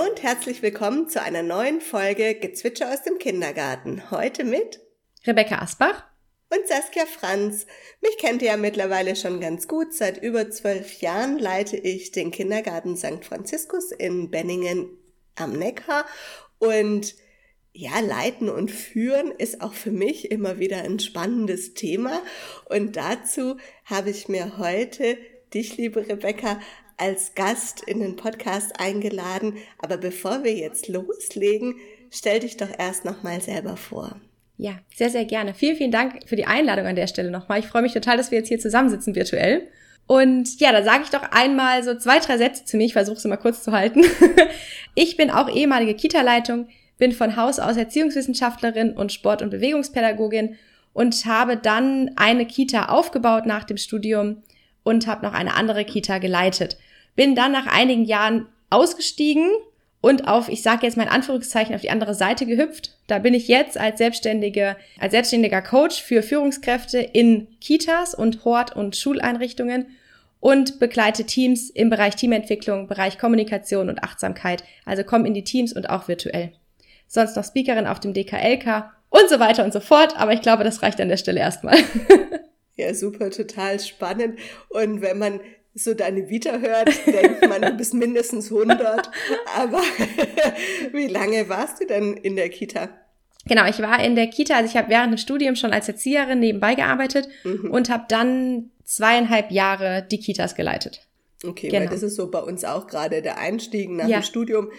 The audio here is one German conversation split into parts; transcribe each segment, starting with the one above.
Hallo und herzlich willkommen zu einer neuen Folge Gezwitscher aus dem Kindergarten. Heute mit Rebecca Asbach und Saskia Franz. Mich kennt ihr ja mittlerweile schon ganz gut. Seit über zwölf Jahren leite ich den Kindergarten St. Franziskus in Benningen am Neckar und ja, leiten und führen ist auch für mich immer wieder ein spannendes Thema. Und dazu habe ich mir heute dich, liebe Rebecca, als Gast in den Podcast eingeladen. Aber bevor wir jetzt loslegen, stell dich doch erst nochmal selber vor. Ja, sehr, sehr gerne. Vielen, vielen Dank für die Einladung an der Stelle nochmal. Ich freue mich total, dass wir jetzt hier zusammensitzen virtuell. Und ja, da sage ich doch einmal so zwei, drei Sätze zu mir. Ich versuche es mal kurz zu halten. ich bin auch ehemalige Kita-Leitung, bin von Haus aus Erziehungswissenschaftlerin und Sport- und Bewegungspädagogin und habe dann eine Kita aufgebaut nach dem Studium und habe noch eine andere Kita geleitet. Bin dann nach einigen Jahren ausgestiegen und auf, ich sage jetzt mal in Anführungszeichen, auf die andere Seite gehüpft. Da bin ich jetzt als selbstständige, als selbstständiger Coach für Führungskräfte in Kitas und Hort- und Schuleinrichtungen und begleite Teams im Bereich Teamentwicklung, Bereich Kommunikation und Achtsamkeit. Also komm in die Teams und auch virtuell. Sonst noch Speakerin auf dem DKLK und so weiter und so fort. Aber ich glaube, das reicht an der Stelle erstmal. Ja, super, total spannend. Und wenn man so deine Vita hört, denkt man, du bist mindestens 100. Aber wie lange warst du denn in der Kita? Genau, ich war in der Kita, also ich habe während des Studiums schon als Erzieherin nebenbei gearbeitet mhm. und habe dann zweieinhalb Jahre die Kitas geleitet. Okay, genau. weil das ist so bei uns auch gerade der Einstieg nach ja. dem Studium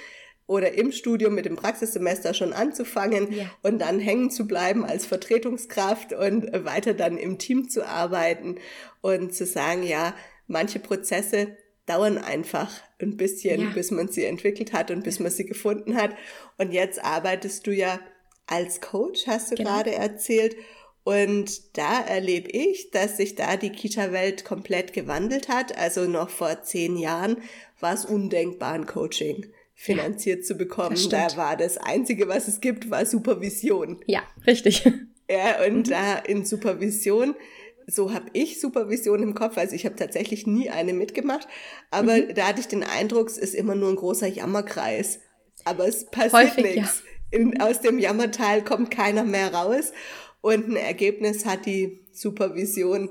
oder im Studium mit dem Praxissemester schon anzufangen ja. und dann hängen zu bleiben als Vertretungskraft und weiter dann im Team zu arbeiten und zu sagen, ja, manche Prozesse dauern einfach ein bisschen, ja. bis man sie entwickelt hat und bis man sie gefunden hat. Und jetzt arbeitest du ja als Coach, hast du genau. gerade erzählt. Und da erlebe ich, dass sich da die Kita-Welt komplett gewandelt hat. Also noch vor zehn Jahren war es undenkbar, ein Coaching finanziert ja, zu bekommen. Da war das Einzige, was es gibt, war Supervision. Ja, richtig. Ja, und mhm. da in Supervision so habe ich Supervision im Kopf. Also ich habe tatsächlich nie eine mitgemacht, aber mhm. da hatte ich den Eindruck, es ist immer nur ein großer Jammerkreis. Aber es passiert nichts. Ja. In, aus dem Jammerteil kommt keiner mehr raus. Und ein Ergebnis hat die Supervision,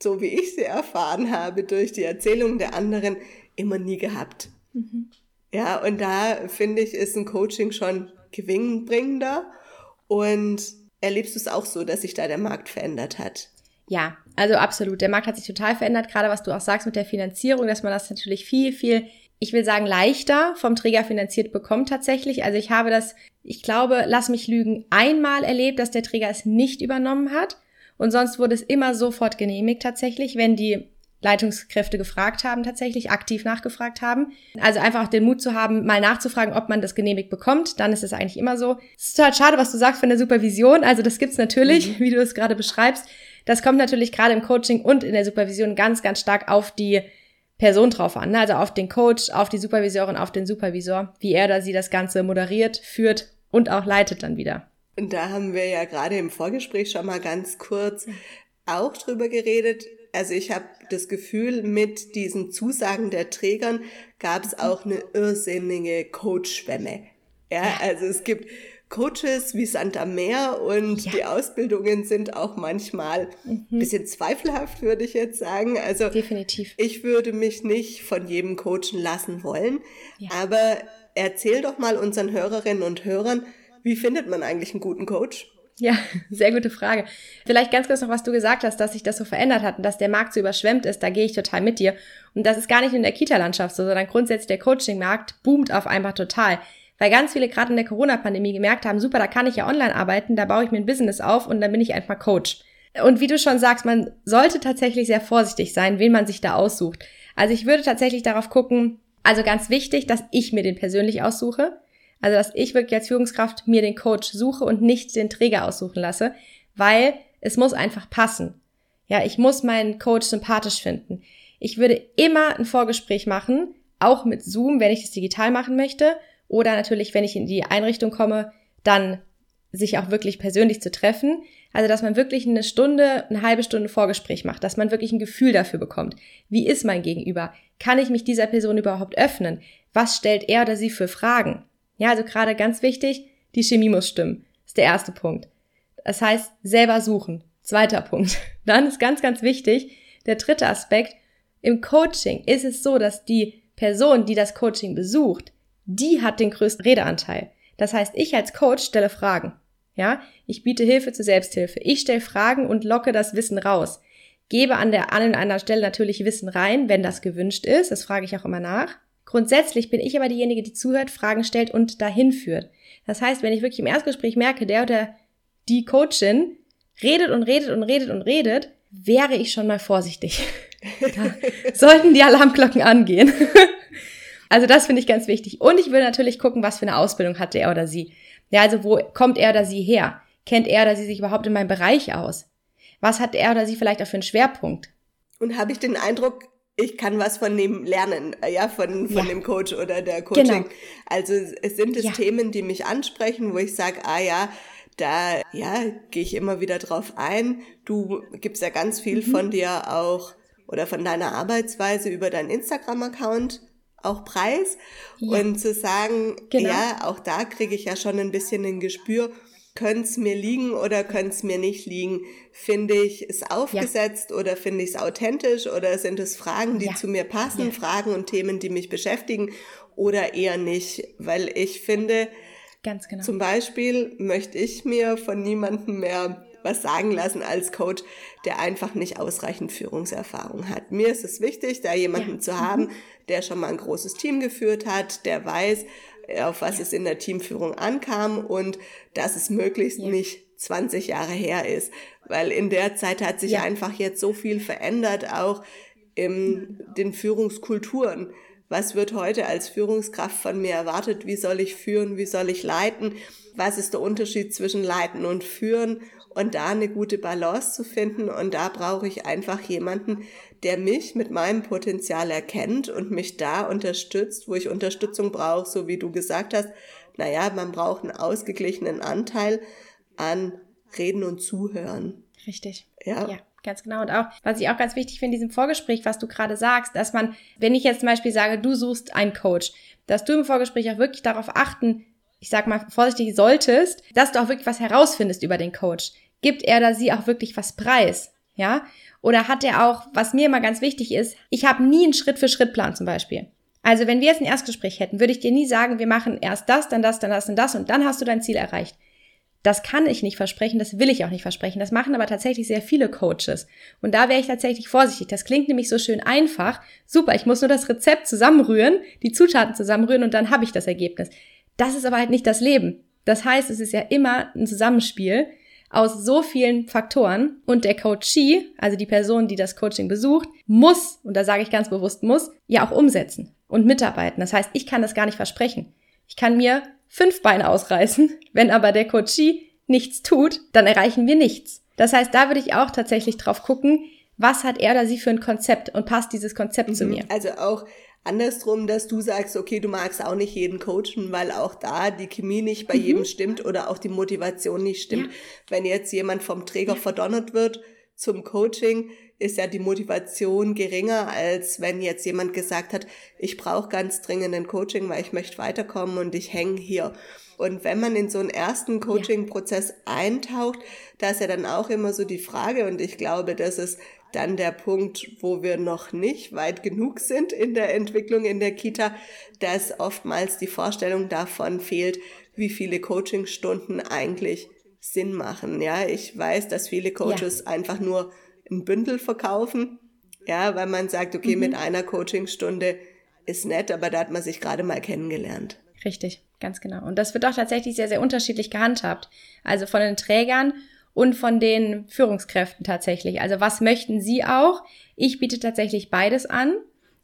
so wie ich sie erfahren habe, durch die Erzählung der anderen, immer nie gehabt. Mhm. Ja, und da finde ich, ist ein Coaching schon gewinnbringender. Und erlebst du es auch so, dass sich da der Markt verändert hat? Ja, also absolut. Der Markt hat sich total verändert, gerade was du auch sagst mit der Finanzierung, dass man das natürlich viel, viel, ich will sagen, leichter vom Träger finanziert bekommt tatsächlich. Also ich habe das, ich glaube, lass mich lügen, einmal erlebt, dass der Träger es nicht übernommen hat. Und sonst wurde es immer sofort genehmigt tatsächlich, wenn die Leitungskräfte gefragt haben, tatsächlich aktiv nachgefragt haben. Also einfach auch den Mut zu haben, mal nachzufragen, ob man das genehmigt bekommt. Dann ist es eigentlich immer so. Es ist total schade, was du sagst von der Supervision. Also das gibt's natürlich, mhm. wie du es gerade beschreibst. Das kommt natürlich gerade im Coaching und in der Supervision ganz, ganz stark auf die Person drauf an. Ne? Also auf den Coach, auf die Supervisorin, auf den Supervisor, wie er oder sie das Ganze moderiert, führt und auch leitet dann wieder. Und da haben wir ja gerade im Vorgespräch schon mal ganz kurz auch drüber geredet. Also ich habe das Gefühl, mit diesen Zusagen der Trägern gab es auch eine irrsinnige Coach-Schwemme. Ja, also es gibt Coaches wie Santa Meer und ja. die Ausbildungen sind auch manchmal mhm. bisschen zweifelhaft, würde ich jetzt sagen. Also definitiv. Ich würde mich nicht von jedem coachen lassen wollen, ja. aber erzähl doch mal unseren Hörerinnen und Hörern, wie findet man eigentlich einen guten Coach? Ja, sehr gute Frage. Vielleicht ganz kurz noch, was du gesagt hast, dass sich das so verändert hat und dass der Markt so überschwemmt ist, da gehe ich total mit dir. Und das ist gar nicht in der Kita-Landschaft so, sondern grundsätzlich der Coaching-Markt boomt auf einmal total. Weil ganz viele gerade in der Corona-Pandemie gemerkt haben, super, da kann ich ja online arbeiten, da baue ich mir ein Business auf und dann bin ich einfach Coach. Und wie du schon sagst, man sollte tatsächlich sehr vorsichtig sein, wen man sich da aussucht. Also ich würde tatsächlich darauf gucken, also ganz wichtig, dass ich mir den persönlich aussuche. Also dass ich wirklich als Führungskraft mir den Coach suche und nicht den Träger aussuchen lasse, weil es muss einfach passen. Ja, ich muss meinen Coach sympathisch finden. Ich würde immer ein Vorgespräch machen, auch mit Zoom, wenn ich das digital machen möchte oder natürlich, wenn ich in die Einrichtung komme, dann sich auch wirklich persönlich zu treffen. Also, dass man wirklich eine Stunde, eine halbe Stunde Vorgespräch macht, dass man wirklich ein Gefühl dafür bekommt. Wie ist mein Gegenüber? Kann ich mich dieser Person überhaupt öffnen? was stellt er oder sie für Fragen? Ja, also gerade ganz wichtig, die Chemie muss stimmen. Ist der erste Punkt. Das heißt, selber suchen. Zweiter Punkt. Dann ist ganz, ganz wichtig, der dritte Aspekt, im Coaching ist es so, dass die Person, die das Coaching besucht, die hat den größten Redeanteil. Das heißt, ich als Coach stelle Fragen. Ja, ich biete Hilfe zur Selbsthilfe. Ich stelle Fragen und locke das Wissen raus. Gebe an der an einer Stelle natürlich Wissen rein, wenn das gewünscht ist. Das frage ich auch immer nach. Grundsätzlich bin ich aber diejenige, die zuhört, Fragen stellt und dahin führt. Das heißt, wenn ich wirklich im Erstgespräch merke, der oder die Coachin redet und redet und redet und redet, wäre ich schon mal vorsichtig. da sollten die Alarmglocken angehen. also das finde ich ganz wichtig. Und ich würde natürlich gucken, was für eine Ausbildung hat er oder sie. Ja, also wo kommt er oder sie her? Kennt er oder sie sich überhaupt in meinem Bereich aus? Was hat er oder sie vielleicht auch für einen Schwerpunkt? Und habe ich den Eindruck, ich kann was von dem lernen, äh, ja, von, von ja. dem Coach oder der Coaching. Genau. Also es sind es ja. Themen, die mich ansprechen, wo ich sage, ah ja, da ja, gehe ich immer wieder drauf ein. Du gibst ja ganz viel mhm. von dir auch oder von deiner Arbeitsweise über deinen Instagram-Account auch preis. Ja. Und zu sagen, genau. ja, auch da kriege ich ja schon ein bisschen ein Gespür, könnte es mir liegen oder könnte es mir nicht liegen? Finde ich es aufgesetzt ja. oder finde ich es authentisch oder sind es Fragen, die ja. zu mir passen. Fragen und Themen, die mich beschäftigen oder eher nicht? Weil ich finde, Ganz genau. Zum Beispiel möchte ich mir von niemandem mehr was sagen lassen als Coach, der einfach nicht ausreichend Führungserfahrung hat. Mir ist es wichtig, da jemanden ja. zu haben, mhm. der schon mal ein großes Team geführt hat, der weiß, auf was ja. es in der Teamführung ankam und dass es möglichst ja. nicht 20 Jahre her ist, weil in der Zeit hat sich einfach jetzt so viel verändert, auch in den Führungskulturen was wird heute als Führungskraft von mir erwartet, wie soll ich führen, wie soll ich leiten, was ist der Unterschied zwischen leiten und führen und da eine gute Balance zu finden und da brauche ich einfach jemanden, der mich mit meinem Potenzial erkennt und mich da unterstützt, wo ich Unterstützung brauche, so wie du gesagt hast. Naja, man braucht einen ausgeglichenen Anteil an Reden und Zuhören. Richtig. Ja. ja. Ganz genau. Und auch, was ich auch ganz wichtig finde in diesem Vorgespräch, was du gerade sagst, dass man, wenn ich jetzt zum Beispiel sage, du suchst einen Coach, dass du im Vorgespräch auch wirklich darauf achten, ich sag mal vorsichtig solltest, dass du auch wirklich was herausfindest über den Coach. Gibt er oder sie auch wirklich was preis? Ja? Oder hat er auch, was mir immer ganz wichtig ist, ich habe nie einen Schritt-für-Schritt-Plan zum Beispiel. Also wenn wir jetzt ein Erstgespräch hätten, würde ich dir nie sagen, wir machen erst das, dann das, dann das und das und dann hast du dein Ziel erreicht. Das kann ich nicht versprechen, das will ich auch nicht versprechen. Das machen aber tatsächlich sehr viele Coaches. Und da wäre ich tatsächlich vorsichtig. Das klingt nämlich so schön einfach. Super, ich muss nur das Rezept zusammenrühren, die Zutaten zusammenrühren und dann habe ich das Ergebnis. Das ist aber halt nicht das Leben. Das heißt, es ist ja immer ein Zusammenspiel aus so vielen Faktoren und der Coachee, also die Person, die das Coaching besucht, muss, und da sage ich ganz bewusst muss, ja auch umsetzen und mitarbeiten. Das heißt, ich kann das gar nicht versprechen. Ich kann mir fünf Beine ausreißen. Wenn aber der Coachie nichts tut, dann erreichen wir nichts. Das heißt, da würde ich auch tatsächlich drauf gucken, was hat er oder sie für ein Konzept und passt dieses Konzept mhm. zu mir. Also auch andersrum, dass du sagst, okay, du magst auch nicht jeden coachen, weil auch da die Chemie nicht bei mhm. jedem stimmt oder auch die Motivation nicht stimmt. Ja. Wenn jetzt jemand vom Träger ja. verdonnert wird zum Coaching, ist ja die Motivation geringer, als wenn jetzt jemand gesagt hat, ich brauche ganz dringend ein Coaching, weil ich möchte weiterkommen und ich hänge hier. Und wenn man in so einen ersten Coaching-Prozess eintaucht, da ist ja dann auch immer so die Frage, und ich glaube, das ist dann der Punkt, wo wir noch nicht weit genug sind in der Entwicklung in der Kita, dass oftmals die Vorstellung davon fehlt, wie viele Coachingstunden eigentlich Sinn machen. Ja, ich weiß, dass viele Coaches ja. einfach nur ein Bündel verkaufen. Ja, weil man sagt, okay, mhm. mit einer Coachingstunde ist nett, aber da hat man sich gerade mal kennengelernt. Richtig, ganz genau. Und das wird auch tatsächlich sehr, sehr unterschiedlich gehandhabt. Also von den Trägern und von den Führungskräften tatsächlich. Also was möchten Sie auch? Ich biete tatsächlich beides an.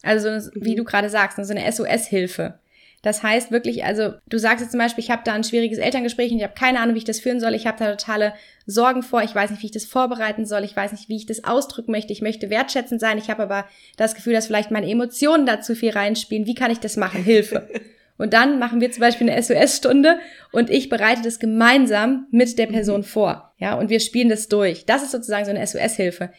Also wie mhm. du gerade sagst, so eine SOS-Hilfe. Das heißt wirklich, also du sagst jetzt zum Beispiel, ich habe da ein schwieriges Elterngespräch und ich habe keine Ahnung, wie ich das führen soll. Ich habe da totale Sorgen vor. Ich weiß nicht, wie ich das vorbereiten soll. Ich weiß nicht, wie ich das ausdrücken möchte. Ich möchte wertschätzend sein. Ich habe aber das Gefühl, dass vielleicht meine Emotionen da zu viel reinspielen. Wie kann ich das machen? Hilfe. Und dann machen wir zum Beispiel eine SOS-Stunde und ich bereite das gemeinsam mit der Person mhm. vor. Ja, und wir spielen das durch. Das ist sozusagen so eine SOS-Hilfe,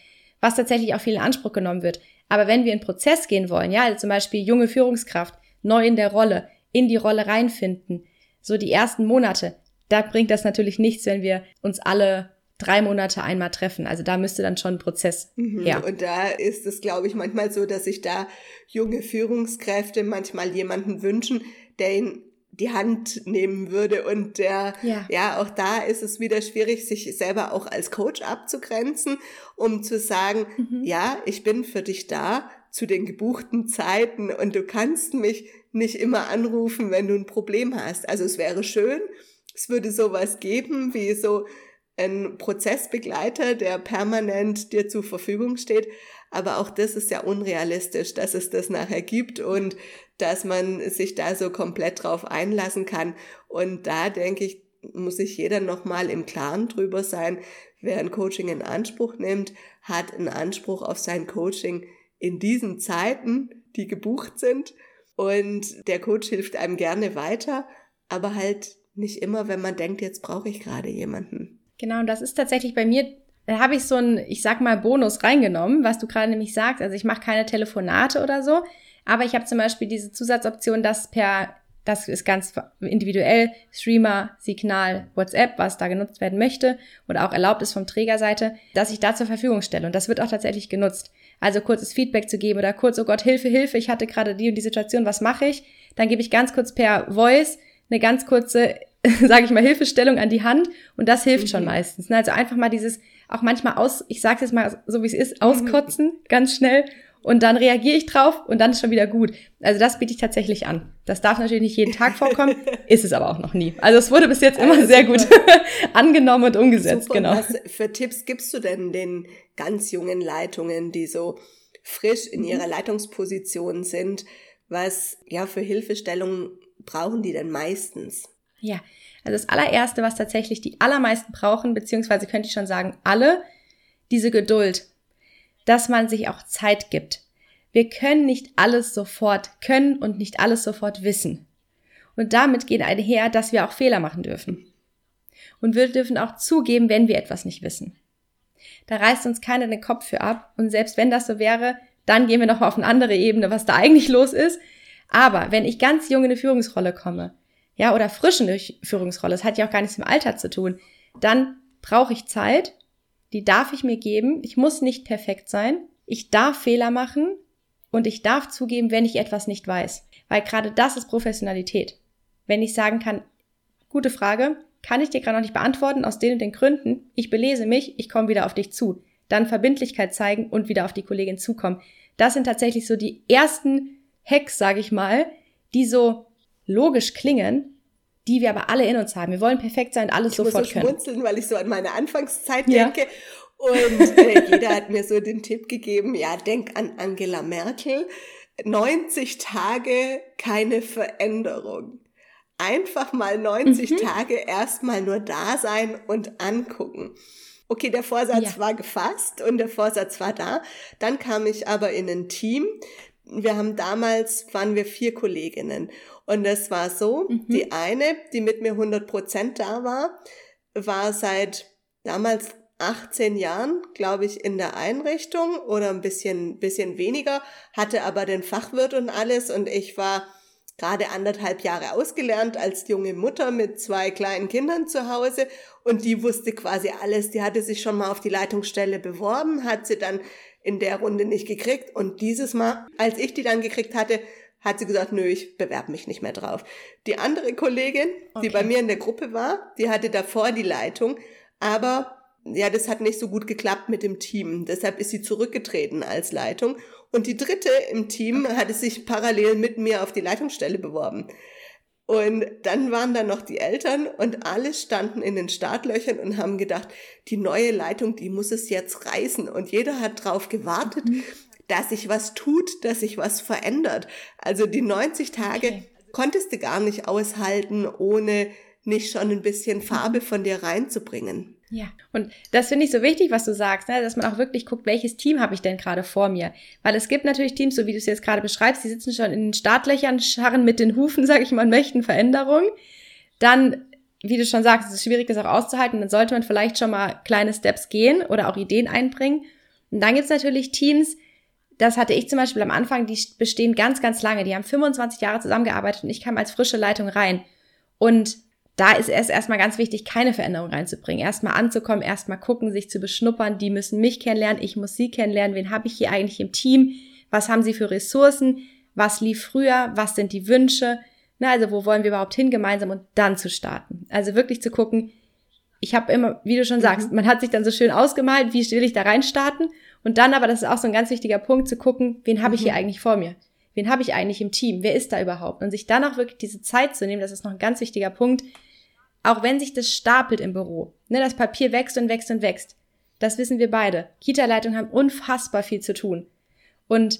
was tatsächlich auch viel in Anspruch genommen wird. Aber wenn wir in Prozess gehen wollen, ja, also zum Beispiel junge Führungskraft, neu in der Rolle, in die Rolle reinfinden. So die ersten Monate, da bringt das natürlich nichts, wenn wir uns alle drei Monate einmal treffen. Also da müsste dann schon ein Prozess mhm. her. Und da ist es, glaube ich, manchmal so, dass sich da junge Führungskräfte manchmal jemanden wünschen, der ihn die Hand nehmen würde und der, ja. ja, auch da ist es wieder schwierig, sich selber auch als Coach abzugrenzen, um zu sagen, mhm. ja, ich bin für dich da zu den gebuchten Zeiten und du kannst mich nicht immer anrufen, wenn du ein Problem hast. Also es wäre schön, es würde sowas geben wie so ein Prozessbegleiter, der permanent dir zur Verfügung steht. Aber auch das ist ja unrealistisch, dass es das nachher gibt und dass man sich da so komplett drauf einlassen kann. Und da denke ich, muss sich jeder nochmal im Klaren drüber sein, wer ein Coaching in Anspruch nimmt, hat einen Anspruch auf sein Coaching in diesen Zeiten, die gebucht sind. Und der Coach hilft einem gerne weiter, aber halt nicht immer, wenn man denkt, jetzt brauche ich gerade jemanden. Genau, und das ist tatsächlich bei mir, da habe ich so ein, ich sag mal, Bonus reingenommen, was du gerade nämlich sagst. Also ich mache keine Telefonate oder so, aber ich habe zum Beispiel diese Zusatzoption, dass per, das ist ganz individuell, Streamer, Signal, WhatsApp, was da genutzt werden möchte oder auch erlaubt ist vom Trägerseite, dass ich da zur Verfügung stelle. Und das wird auch tatsächlich genutzt. Also kurzes Feedback zu geben oder kurz, oh Gott, Hilfe, Hilfe, ich hatte gerade die und die Situation, was mache ich? Dann gebe ich ganz kurz per Voice eine ganz kurze sage ich mal, Hilfestellung an die Hand und das hilft mhm. schon meistens. Ne? Also einfach mal dieses, auch manchmal aus, ich sage jetzt mal so wie es ist, auskotzen, mhm. ganz schnell und dann reagiere ich drauf und dann ist schon wieder gut. Also das biete ich tatsächlich an. Das darf natürlich nicht jeden Tag vorkommen, ist es aber auch noch nie. Also es wurde bis jetzt immer also sehr gut angenommen und umgesetzt, super. genau. Was für Tipps gibst du denn den ganz jungen Leitungen, die so frisch in mhm. ihrer Leitungsposition sind? Was ja für Hilfestellungen brauchen die denn meistens? Ja, also das allererste, was tatsächlich die allermeisten brauchen, beziehungsweise könnte ich schon sagen, alle, diese Geduld, dass man sich auch Zeit gibt. Wir können nicht alles sofort können und nicht alles sofort wissen. Und damit geht einher, dass wir auch Fehler machen dürfen. Und wir dürfen auch zugeben, wenn wir etwas nicht wissen. Da reißt uns keiner den Kopf für ab. Und selbst wenn das so wäre, dann gehen wir noch auf eine andere Ebene, was da eigentlich los ist. Aber wenn ich ganz jung in eine Führungsrolle komme, ja, oder frischen Führungsrolle, das hat ja auch gar nichts mit dem Alter zu tun, dann brauche ich Zeit, die darf ich mir geben. Ich muss nicht perfekt sein. Ich darf Fehler machen und ich darf zugeben, wenn ich etwas nicht weiß. Weil gerade das ist Professionalität. Wenn ich sagen kann, gute Frage, kann ich dir gerade noch nicht beantworten, aus den und den Gründen. Ich belese mich, ich komme wieder auf dich zu. Dann Verbindlichkeit zeigen und wieder auf die Kollegin zukommen. Das sind tatsächlich so die ersten Hacks, sage ich mal, die so logisch klingen, die wir aber alle in uns haben. Wir wollen perfekt sein, alles ich sofort muss so können. schmunzeln, weil ich so an meine Anfangszeit ja. denke. Und äh, jeder hat mir so den Tipp gegeben, ja, denk an Angela Merkel. 90 Tage keine Veränderung. Einfach mal 90 mhm. Tage erstmal nur da sein und angucken. Okay, der Vorsatz ja. war gefasst und der Vorsatz war da. Dann kam ich aber in ein Team. Wir haben damals, waren wir vier Kolleginnen und es war so, mhm. die eine, die mit mir 100 Prozent da war, war seit damals 18 Jahren, glaube ich, in der Einrichtung oder ein bisschen, bisschen weniger, hatte aber den Fachwirt und alles und ich war gerade anderthalb Jahre ausgelernt als junge Mutter mit zwei kleinen Kindern zu Hause und die wusste quasi alles. Die hatte sich schon mal auf die Leitungsstelle beworben, hat sie dann in der Runde nicht gekriegt und dieses Mal, als ich die dann gekriegt hatte, hat sie gesagt, nö, ich bewerbe mich nicht mehr drauf. Die andere Kollegin, okay. die bei mir in der Gruppe war, die hatte davor die Leitung, aber ja, das hat nicht so gut geklappt mit dem Team. Deshalb ist sie zurückgetreten als Leitung. Und die dritte im Team hatte sich parallel mit mir auf die Leitungsstelle beworben. Und dann waren da noch die Eltern und alle standen in den Startlöchern und haben gedacht, die neue Leitung, die muss es jetzt reißen. Und jeder hat drauf gewartet, mhm dass sich was tut, dass sich was verändert. Also die 90 Tage okay. konntest du gar nicht aushalten, ohne nicht schon ein bisschen Farbe von dir reinzubringen. Ja, und das finde ich so wichtig, was du sagst, ne? dass man auch wirklich guckt, welches Team habe ich denn gerade vor mir. Weil es gibt natürlich Teams, so wie du es jetzt gerade beschreibst, die sitzen schon in den Startlöchern, scharren mit den Hufen, sage ich mal, möchten Veränderungen. Dann, wie du schon sagst, es ist schwierig, das auch auszuhalten. Dann sollte man vielleicht schon mal kleine Steps gehen oder auch Ideen einbringen. Und dann gibt es natürlich Teams, das hatte ich zum Beispiel am Anfang, die bestehen ganz, ganz lange. Die haben 25 Jahre zusammengearbeitet und ich kam als frische Leitung rein. Und da ist es erstmal ganz wichtig, keine Veränderung reinzubringen. Erstmal anzukommen, erstmal gucken, sich zu beschnuppern. Die müssen mich kennenlernen, ich muss sie kennenlernen. Wen habe ich hier eigentlich im Team? Was haben sie für Ressourcen? Was lief früher? Was sind die Wünsche? Na, also wo wollen wir überhaupt hin gemeinsam und dann zu starten? Also wirklich zu gucken, ich habe immer, wie du schon sagst, mhm. man hat sich dann so schön ausgemalt, wie will ich da reinstarten? Und dann aber, das ist auch so ein ganz wichtiger Punkt, zu gucken, wen habe ich hier mhm. eigentlich vor mir? Wen habe ich eigentlich im Team? Wer ist da überhaupt? Und sich dann auch wirklich diese Zeit zu nehmen, das ist noch ein ganz wichtiger Punkt, auch wenn sich das stapelt im Büro. Ne, das Papier wächst und wächst und wächst. Das wissen wir beide. Kita-Leitungen haben unfassbar viel zu tun. Und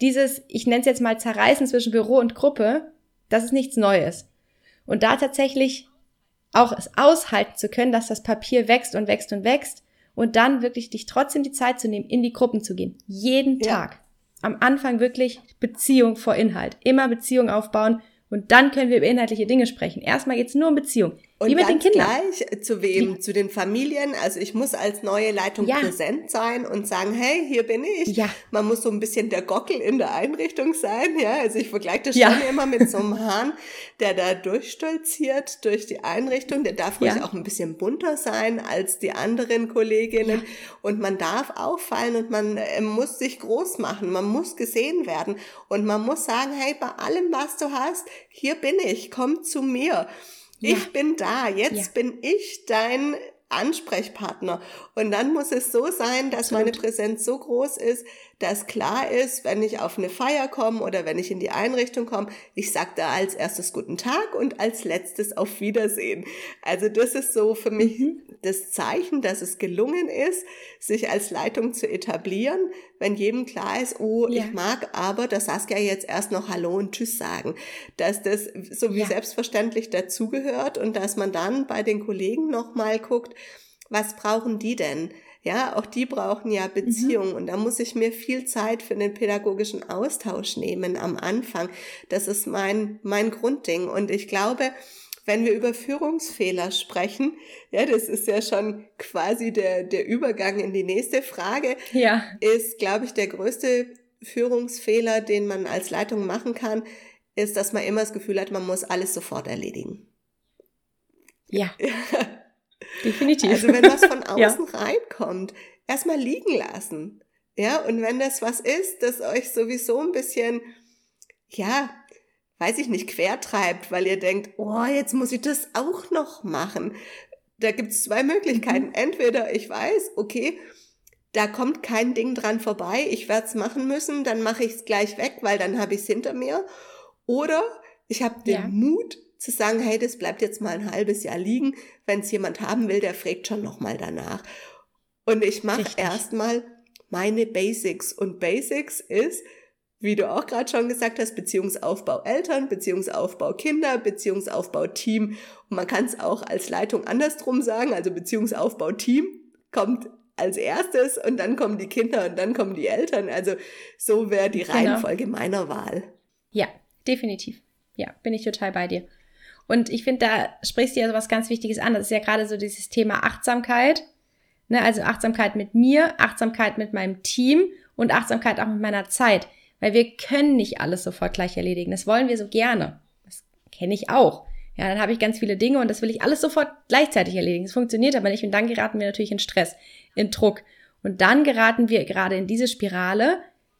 dieses, ich nenne es jetzt mal Zerreißen zwischen Büro und Gruppe, das ist nichts Neues. Und da tatsächlich auch es aushalten zu können, dass das Papier wächst und wächst und wächst und dann wirklich dich trotzdem die Zeit zu nehmen, in die Gruppen zu gehen. Jeden ja. Tag. Am Anfang wirklich Beziehung vor Inhalt. Immer Beziehung aufbauen und dann können wir über inhaltliche Dinge sprechen. Erstmal geht es nur um Beziehung. Und Wie mit den Kindern. gleich zu wem? Ja. Zu den Familien. Also ich muss als neue Leitung ja. präsent sein und sagen, hey, hier bin ich. Ja. Man muss so ein bisschen der Gockel in der Einrichtung sein. Ja, also ich vergleiche das schon immer mit so einem Hahn, der da durchstolziert durch die Einrichtung. Der darf ruhig auch ein bisschen bunter sein als die anderen Kolleginnen. Und man darf auffallen und man äh, muss sich groß machen. Man muss gesehen werden. Und man muss sagen, hey, bei allem, was du hast, hier bin ich, komm zu mir. Ich ja. bin da, jetzt ja. bin ich dein Ansprechpartner. Und dann muss es so sein, dass meine Präsenz so groß ist, dass klar ist, wenn ich auf eine Feier komme oder wenn ich in die Einrichtung komme, ich sage da als erstes guten Tag und als letztes auf Wiedersehen. Also das ist so für mich mhm. das Zeichen, dass es gelungen ist, sich als Leitung zu etablieren, wenn jedem klar ist, oh, ja. ich mag aber, dass Saskia jetzt erst noch Hallo und Tschüss sagen, dass das so wie ja. selbstverständlich dazugehört und dass man dann bei den Kollegen nochmal guckt, was brauchen die denn? Ja, auch die brauchen ja Beziehung mhm. und da muss ich mir viel Zeit für den pädagogischen Austausch nehmen am Anfang. Das ist mein, mein Grundding und ich glaube, wenn wir über Führungsfehler sprechen, ja, das ist ja schon quasi der, der Übergang in die nächste Frage, ja. ist, glaube ich, der größte Führungsfehler, den man als Leitung machen kann, ist, dass man immer das Gefühl hat, man muss alles sofort erledigen. Ja. Definitiv. Also wenn was von außen ja. reinkommt, erstmal liegen lassen. Ja, und wenn das was ist, das euch sowieso ein bisschen, ja, weiß ich nicht, quertreibt, weil ihr denkt, oh, jetzt muss ich das auch noch machen. Da gibt's zwei Möglichkeiten. Mhm. Entweder ich weiß, okay, da kommt kein Ding dran vorbei, ich werde es machen müssen, dann mache ich es gleich weg, weil dann habe ich es hinter mir. Oder ich habe den ja. Mut, zu sagen, hey, das bleibt jetzt mal ein halbes Jahr liegen. Wenn es jemand haben will, der fragt schon nochmal danach. Und ich mache erstmal meine Basics. Und Basics ist, wie du auch gerade schon gesagt hast, Beziehungsaufbau Eltern, Beziehungsaufbau Kinder, Beziehungsaufbau Team. Und man kann es auch als Leitung andersrum sagen, also Beziehungsaufbau Team kommt als erstes und dann kommen die Kinder und dann kommen die Eltern. Also so wäre die genau. Reihenfolge meiner Wahl. Ja, definitiv. Ja, bin ich total bei dir. Und ich finde, da sprichst du ja so was ganz Wichtiges an. Das ist ja gerade so dieses Thema Achtsamkeit. Ne? Also Achtsamkeit mit mir, Achtsamkeit mit meinem Team und Achtsamkeit auch mit meiner Zeit. Weil wir können nicht alles sofort gleich erledigen. Das wollen wir so gerne. Das kenne ich auch. Ja, dann habe ich ganz viele Dinge und das will ich alles sofort gleichzeitig erledigen. Das funktioniert aber nicht und dann geraten wir natürlich in Stress, in Druck. Und dann geraten wir gerade in diese Spirale,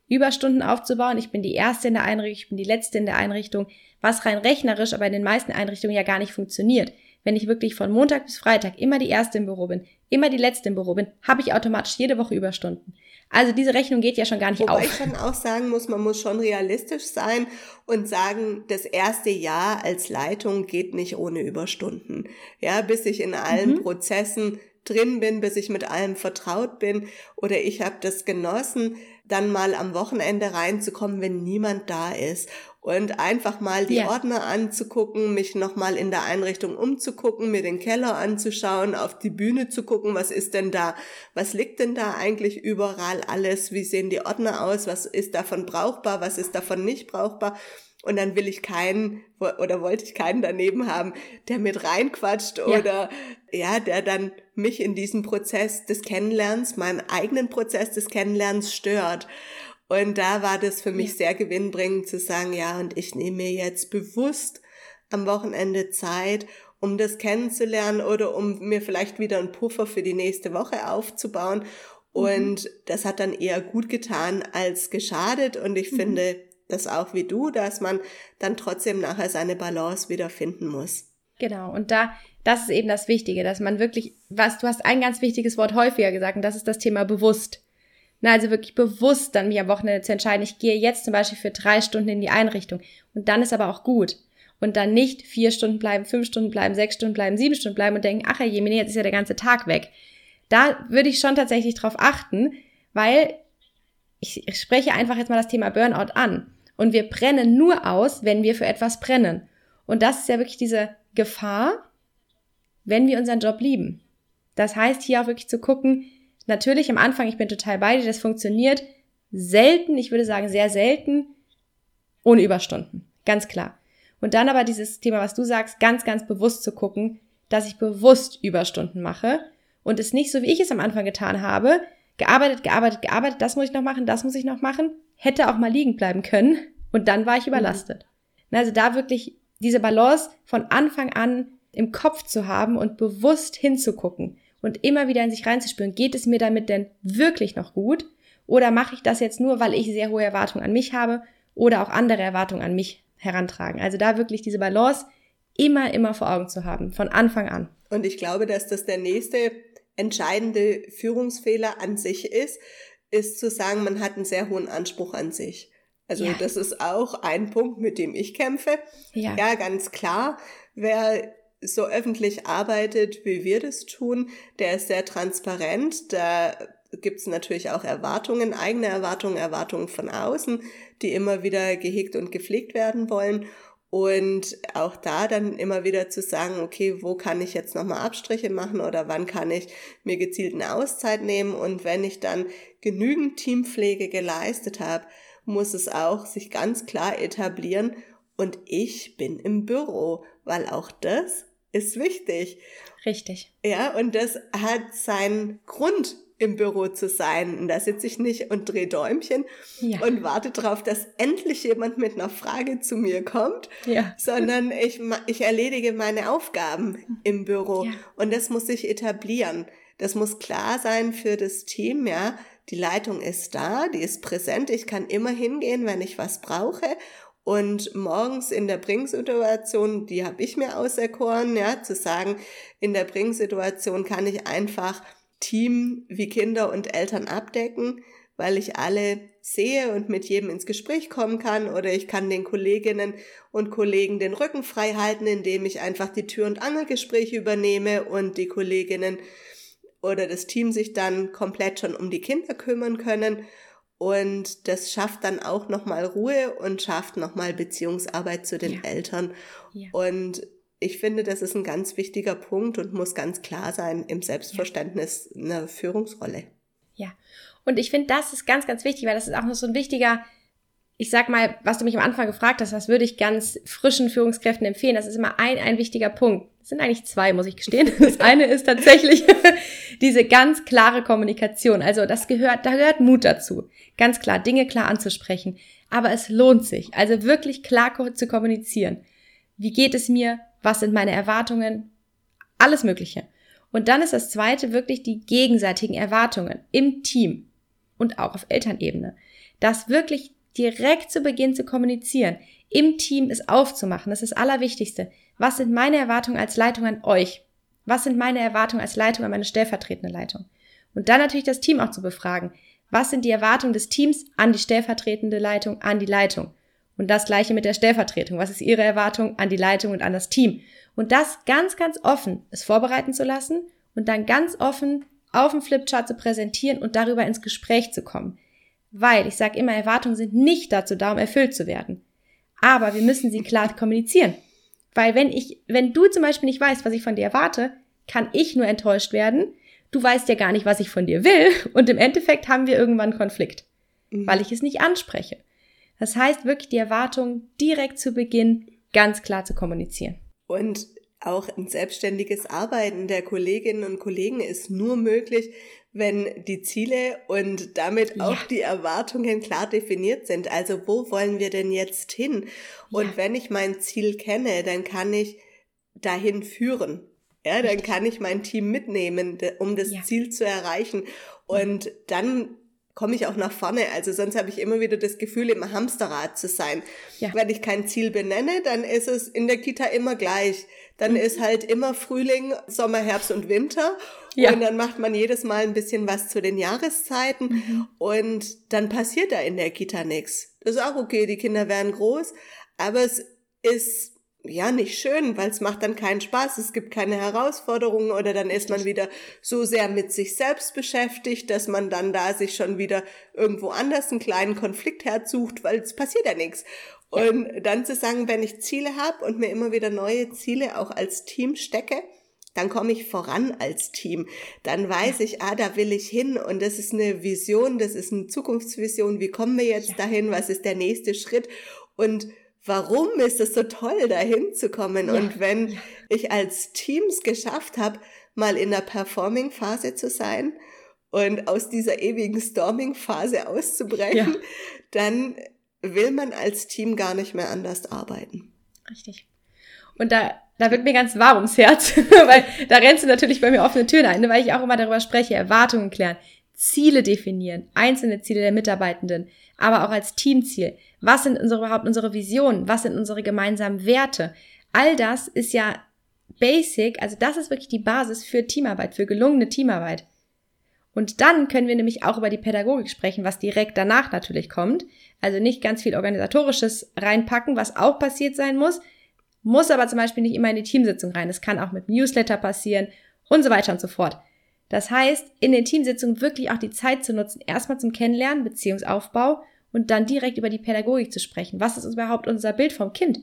Überstunden aufzubauen. Ich bin die Erste in der Einrichtung, ich bin die Letzte in der Einrichtung, was rein rechnerisch aber in den meisten Einrichtungen ja gar nicht funktioniert. Wenn ich wirklich von Montag bis Freitag immer die Erste im Büro bin, immer die Letzte im Büro bin, habe ich automatisch jede Woche Überstunden. Also diese Rechnung geht ja schon gar nicht Wobei auf. Wobei ich schon auch sagen muss, man muss schon realistisch sein und sagen, das erste Jahr als Leitung geht nicht ohne Überstunden. Ja, bis ich in allen mhm. Prozessen drin bin, bis ich mit allem vertraut bin oder ich habe das genossen, dann mal am Wochenende reinzukommen, wenn niemand da ist. Und einfach mal die ja. Ordner anzugucken, mich nochmal in der Einrichtung umzugucken, mir den Keller anzuschauen, auf die Bühne zu gucken, was ist denn da, was liegt denn da eigentlich überall alles, wie sehen die Ordner aus, was ist davon brauchbar, was ist davon nicht brauchbar? Und dann will ich keinen oder wollte ich keinen daneben haben, der mit reinquatscht ja. oder ja, der dann mich in diesem Prozess des Kennenlernens, meinem eigenen Prozess des Kennenlernens stört. Und da war das für mich sehr gewinnbringend zu sagen, ja, und ich nehme mir jetzt bewusst am Wochenende Zeit, um das kennenzulernen oder um mir vielleicht wieder einen Puffer für die nächste Woche aufzubauen. Mhm. Und das hat dann eher gut getan als geschadet. Und ich mhm. finde das auch wie du, dass man dann trotzdem nachher seine Balance wieder finden muss. Genau. Und da, das ist eben das Wichtige, dass man wirklich, was, du hast ein ganz wichtiges Wort häufiger gesagt, und das ist das Thema bewusst. Na, also wirklich bewusst dann mich am Wochenende zu entscheiden, ich gehe jetzt zum Beispiel für drei Stunden in die Einrichtung. Und dann ist aber auch gut. Und dann nicht vier Stunden bleiben, fünf Stunden bleiben, sechs Stunden bleiben, sieben Stunden bleiben und denken, ach je, jetzt ist ja der ganze Tag weg. Da würde ich schon tatsächlich drauf achten, weil ich, ich spreche einfach jetzt mal das Thema Burnout an. Und wir brennen nur aus, wenn wir für etwas brennen. Und das ist ja wirklich diese Gefahr, wenn wir unseren Job lieben. Das heißt, hier auch wirklich zu gucken, Natürlich am Anfang, ich bin total bei dir, das funktioniert selten, ich würde sagen sehr selten, ohne Überstunden. Ganz klar. Und dann aber dieses Thema, was du sagst, ganz, ganz bewusst zu gucken, dass ich bewusst Überstunden mache und es nicht so, wie ich es am Anfang getan habe, gearbeitet, gearbeitet, gearbeitet, das muss ich noch machen, das muss ich noch machen, hätte auch mal liegen bleiben können und dann war ich überlastet. Mhm. Also da wirklich diese Balance von Anfang an im Kopf zu haben und bewusst hinzugucken und immer wieder in sich reinzuspüren, geht es mir damit denn wirklich noch gut? Oder mache ich das jetzt nur, weil ich sehr hohe Erwartungen an mich habe oder auch andere Erwartungen an mich herantragen? Also da wirklich diese Balance immer, immer vor Augen zu haben, von Anfang an. Und ich glaube, dass das der nächste entscheidende Führungsfehler an sich ist, ist zu sagen, man hat einen sehr hohen Anspruch an sich. Also ja. das ist auch ein Punkt, mit dem ich kämpfe. Ja, ja ganz klar. Wer so öffentlich arbeitet, wie wir das tun, der ist sehr transparent. Da gibt es natürlich auch Erwartungen, eigene Erwartungen, Erwartungen von außen, die immer wieder gehegt und gepflegt werden wollen. Und auch da dann immer wieder zu sagen, okay, wo kann ich jetzt nochmal Abstriche machen oder wann kann ich mir gezielt eine Auszeit nehmen? Und wenn ich dann genügend Teampflege geleistet habe, muss es auch sich ganz klar etablieren und ich bin im Büro, weil auch das ist wichtig. Richtig. Ja, und das hat seinen Grund, im Büro zu sein. Und da sitze ich nicht und drehe Däumchen ja. und warte darauf, dass endlich jemand mit einer Frage zu mir kommt, ja. sondern ich, ich erledige meine Aufgaben im Büro. Ja. Und das muss sich etablieren. Das muss klar sein für das Team, ja. Die Leitung ist da, die ist präsent. Ich kann immer hingehen, wenn ich was brauche. Und morgens in der Bringsituation, die habe ich mir auserkoren, ja, zu sagen, in der Bringsituation kann ich einfach Team wie Kinder und Eltern abdecken, weil ich alle sehe und mit jedem ins Gespräch kommen kann. Oder ich kann den Kolleginnen und Kollegen den Rücken frei halten, indem ich einfach die Tür- und Angelgespräche übernehme und die Kolleginnen oder das Team sich dann komplett schon um die Kinder kümmern können und das schafft dann auch nochmal Ruhe und schafft nochmal Beziehungsarbeit zu den ja. Eltern. Ja. Und ich finde, das ist ein ganz wichtiger Punkt und muss ganz klar sein im Selbstverständnis einer Führungsrolle. Ja. Und ich finde, das ist ganz, ganz wichtig, weil das ist auch noch so ein wichtiger ich sag mal, was du mich am Anfang gefragt hast, was würde ich ganz frischen Führungskräften empfehlen? Das ist immer ein, ein wichtiger Punkt. Das sind eigentlich zwei, muss ich gestehen. Das eine ist tatsächlich diese ganz klare Kommunikation. Also das gehört, da gehört Mut dazu. Ganz klar, Dinge klar anzusprechen. Aber es lohnt sich. Also wirklich klar zu kommunizieren. Wie geht es mir? Was sind meine Erwartungen? Alles Mögliche. Und dann ist das zweite wirklich die gegenseitigen Erwartungen im Team und auch auf Elternebene. Dass wirklich direkt zu Beginn zu kommunizieren, im Team es aufzumachen, das ist das Allerwichtigste. Was sind meine Erwartungen als Leitung an euch? Was sind meine Erwartungen als Leitung an meine stellvertretende Leitung? Und dann natürlich das Team auch zu befragen. Was sind die Erwartungen des Teams an die stellvertretende Leitung, an die Leitung? Und das gleiche mit der Stellvertretung. Was ist Ihre Erwartung an die Leitung und an das Team? Und das ganz, ganz offen, es vorbereiten zu lassen und dann ganz offen auf dem Flipchart zu präsentieren und darüber ins Gespräch zu kommen. Weil, ich sage immer, Erwartungen sind nicht dazu da, um erfüllt zu werden. Aber wir müssen sie klar kommunizieren. Weil wenn ich, wenn du zum Beispiel nicht weißt, was ich von dir erwarte, kann ich nur enttäuscht werden. Du weißt ja gar nicht, was ich von dir will. Und im Endeffekt haben wir irgendwann einen Konflikt. Mhm. Weil ich es nicht anspreche. Das heißt wirklich die Erwartung direkt zu Beginn ganz klar zu kommunizieren. Und auch ein selbstständiges Arbeiten der Kolleginnen und Kollegen ist nur möglich, wenn die Ziele und damit ja. auch die Erwartungen klar definiert sind. Also wo wollen wir denn jetzt hin? Und ja. wenn ich mein Ziel kenne, dann kann ich dahin führen. Ja, dann kann ich mein Team mitnehmen, um das ja. Ziel zu erreichen. Und dann komme ich auch nach vorne. Also sonst habe ich immer wieder das Gefühl, im Hamsterrad zu sein. Ja. Wenn ich kein Ziel benenne, dann ist es in der Kita immer gleich. Dann mhm. ist halt immer Frühling, Sommer, Herbst und Winter. Ja. Und dann macht man jedes Mal ein bisschen was zu den Jahreszeiten. Mhm. Und dann passiert da in der Kita nichts. Das ist auch okay, die Kinder werden groß. Aber es ist ja nicht schön, weil es macht dann keinen Spaß, es gibt keine Herausforderungen oder dann ist man wieder so sehr mit sich selbst beschäftigt, dass man dann da sich schon wieder irgendwo anders einen kleinen Konflikt herzucht, weil es passiert ja nichts. Und dann zu sagen, wenn ich Ziele habe und mir immer wieder neue Ziele auch als Team stecke, dann komme ich voran als Team. Dann weiß ich, ah, da will ich hin und das ist eine Vision, das ist eine Zukunftsvision. Wie kommen wir jetzt dahin? Was ist der nächste Schritt? Und warum ist es so toll, dahin zu kommen? Ja. Und wenn ich als Teams geschafft habe, mal in der Performing-Phase zu sein und aus dieser ewigen Storming-Phase auszubrechen, ja. dann will man als Team gar nicht mehr anders arbeiten. Richtig. Und da, da wird mir ganz warm ums Herz, weil da rennst du natürlich bei mir offene Türen ein, weil ich auch immer darüber spreche, Erwartungen klären, Ziele definieren, einzelne Ziele der Mitarbeitenden, aber auch als Teamziel. Was sind unsere, überhaupt unsere Visionen? Was sind unsere gemeinsamen Werte? All das ist ja basic, also das ist wirklich die Basis für Teamarbeit, für gelungene Teamarbeit. Und dann können wir nämlich auch über die Pädagogik sprechen, was direkt danach natürlich kommt. Also nicht ganz viel organisatorisches reinpacken, was auch passiert sein muss, muss aber zum Beispiel nicht immer in die Teamsitzung rein. Es kann auch mit Newsletter passieren und so weiter und so fort. Das heißt, in den Teamsitzungen wirklich auch die Zeit zu nutzen, erstmal zum Kennenlernen, Beziehungsaufbau und dann direkt über die Pädagogik zu sprechen. Was ist überhaupt unser Bild vom Kind?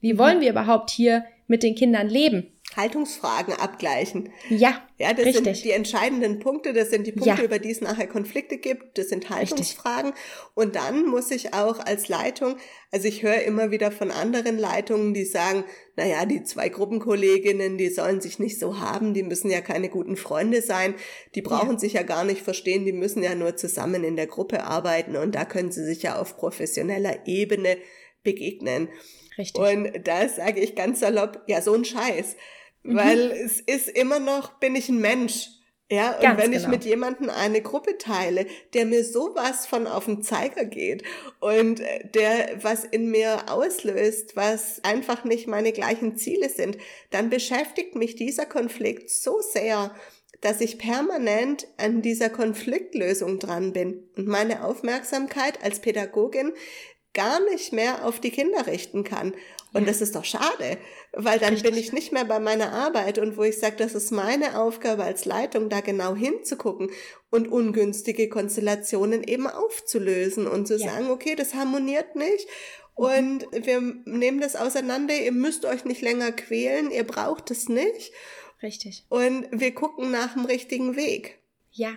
Wie mhm. wollen wir überhaupt hier mit den Kindern leben? Haltungsfragen abgleichen. Ja, ja, das richtig. sind die entscheidenden Punkte, das sind die Punkte, ja. über die es nachher Konflikte gibt, das sind Haltungsfragen. Richtig. Und dann muss ich auch als Leitung, also ich höre immer wieder von anderen Leitungen, die sagen, naja, die zwei Gruppenkolleginnen, die sollen sich nicht so haben, die müssen ja keine guten Freunde sein, die brauchen ja. sich ja gar nicht verstehen, die müssen ja nur zusammen in der Gruppe arbeiten und da können sie sich ja auf professioneller Ebene begegnen. Richtig. Und da sage ich ganz salopp, ja, so ein Scheiß. Mhm. Weil es ist immer noch, bin ich ein Mensch. Ja, und Ganz wenn genau. ich mit jemandem eine Gruppe teile, der mir sowas von auf den Zeiger geht und der was in mir auslöst, was einfach nicht meine gleichen Ziele sind, dann beschäftigt mich dieser Konflikt so sehr, dass ich permanent an dieser Konfliktlösung dran bin und meine Aufmerksamkeit als Pädagogin gar nicht mehr auf die Kinder richten kann. Und das ist doch schade, weil dann Richtig. bin ich nicht mehr bei meiner Arbeit und wo ich sage, das ist meine Aufgabe als Leitung, da genau hinzugucken und ungünstige Konstellationen eben aufzulösen und zu ja. sagen, okay, das harmoniert nicht mhm. und wir nehmen das auseinander, ihr müsst euch nicht länger quälen, ihr braucht es nicht. Richtig. Und wir gucken nach dem richtigen Weg. Ja.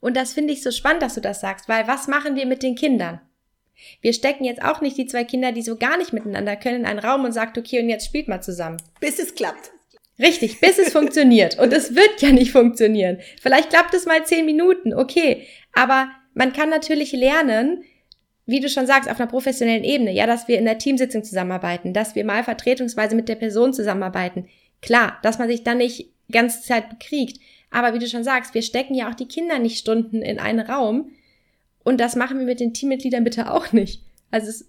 Und das finde ich so spannend, dass du das sagst, weil was machen wir mit den Kindern? Wir stecken jetzt auch nicht die zwei Kinder, die so gar nicht miteinander können, in einen Raum und sagt, okay, und jetzt spielt mal zusammen. Bis es klappt. Richtig, bis es funktioniert. Und es wird ja nicht funktionieren. Vielleicht klappt es mal zehn Minuten, okay. Aber man kann natürlich lernen, wie du schon sagst, auf einer professionellen Ebene, ja, dass wir in der Teamsitzung zusammenarbeiten, dass wir mal vertretungsweise mit der Person zusammenarbeiten. Klar, dass man sich dann nicht ganze Zeit bekriegt. Aber wie du schon sagst, wir stecken ja auch die Kinder nicht Stunden in einen Raum, und das machen wir mit den Teammitgliedern bitte auch nicht. Also es,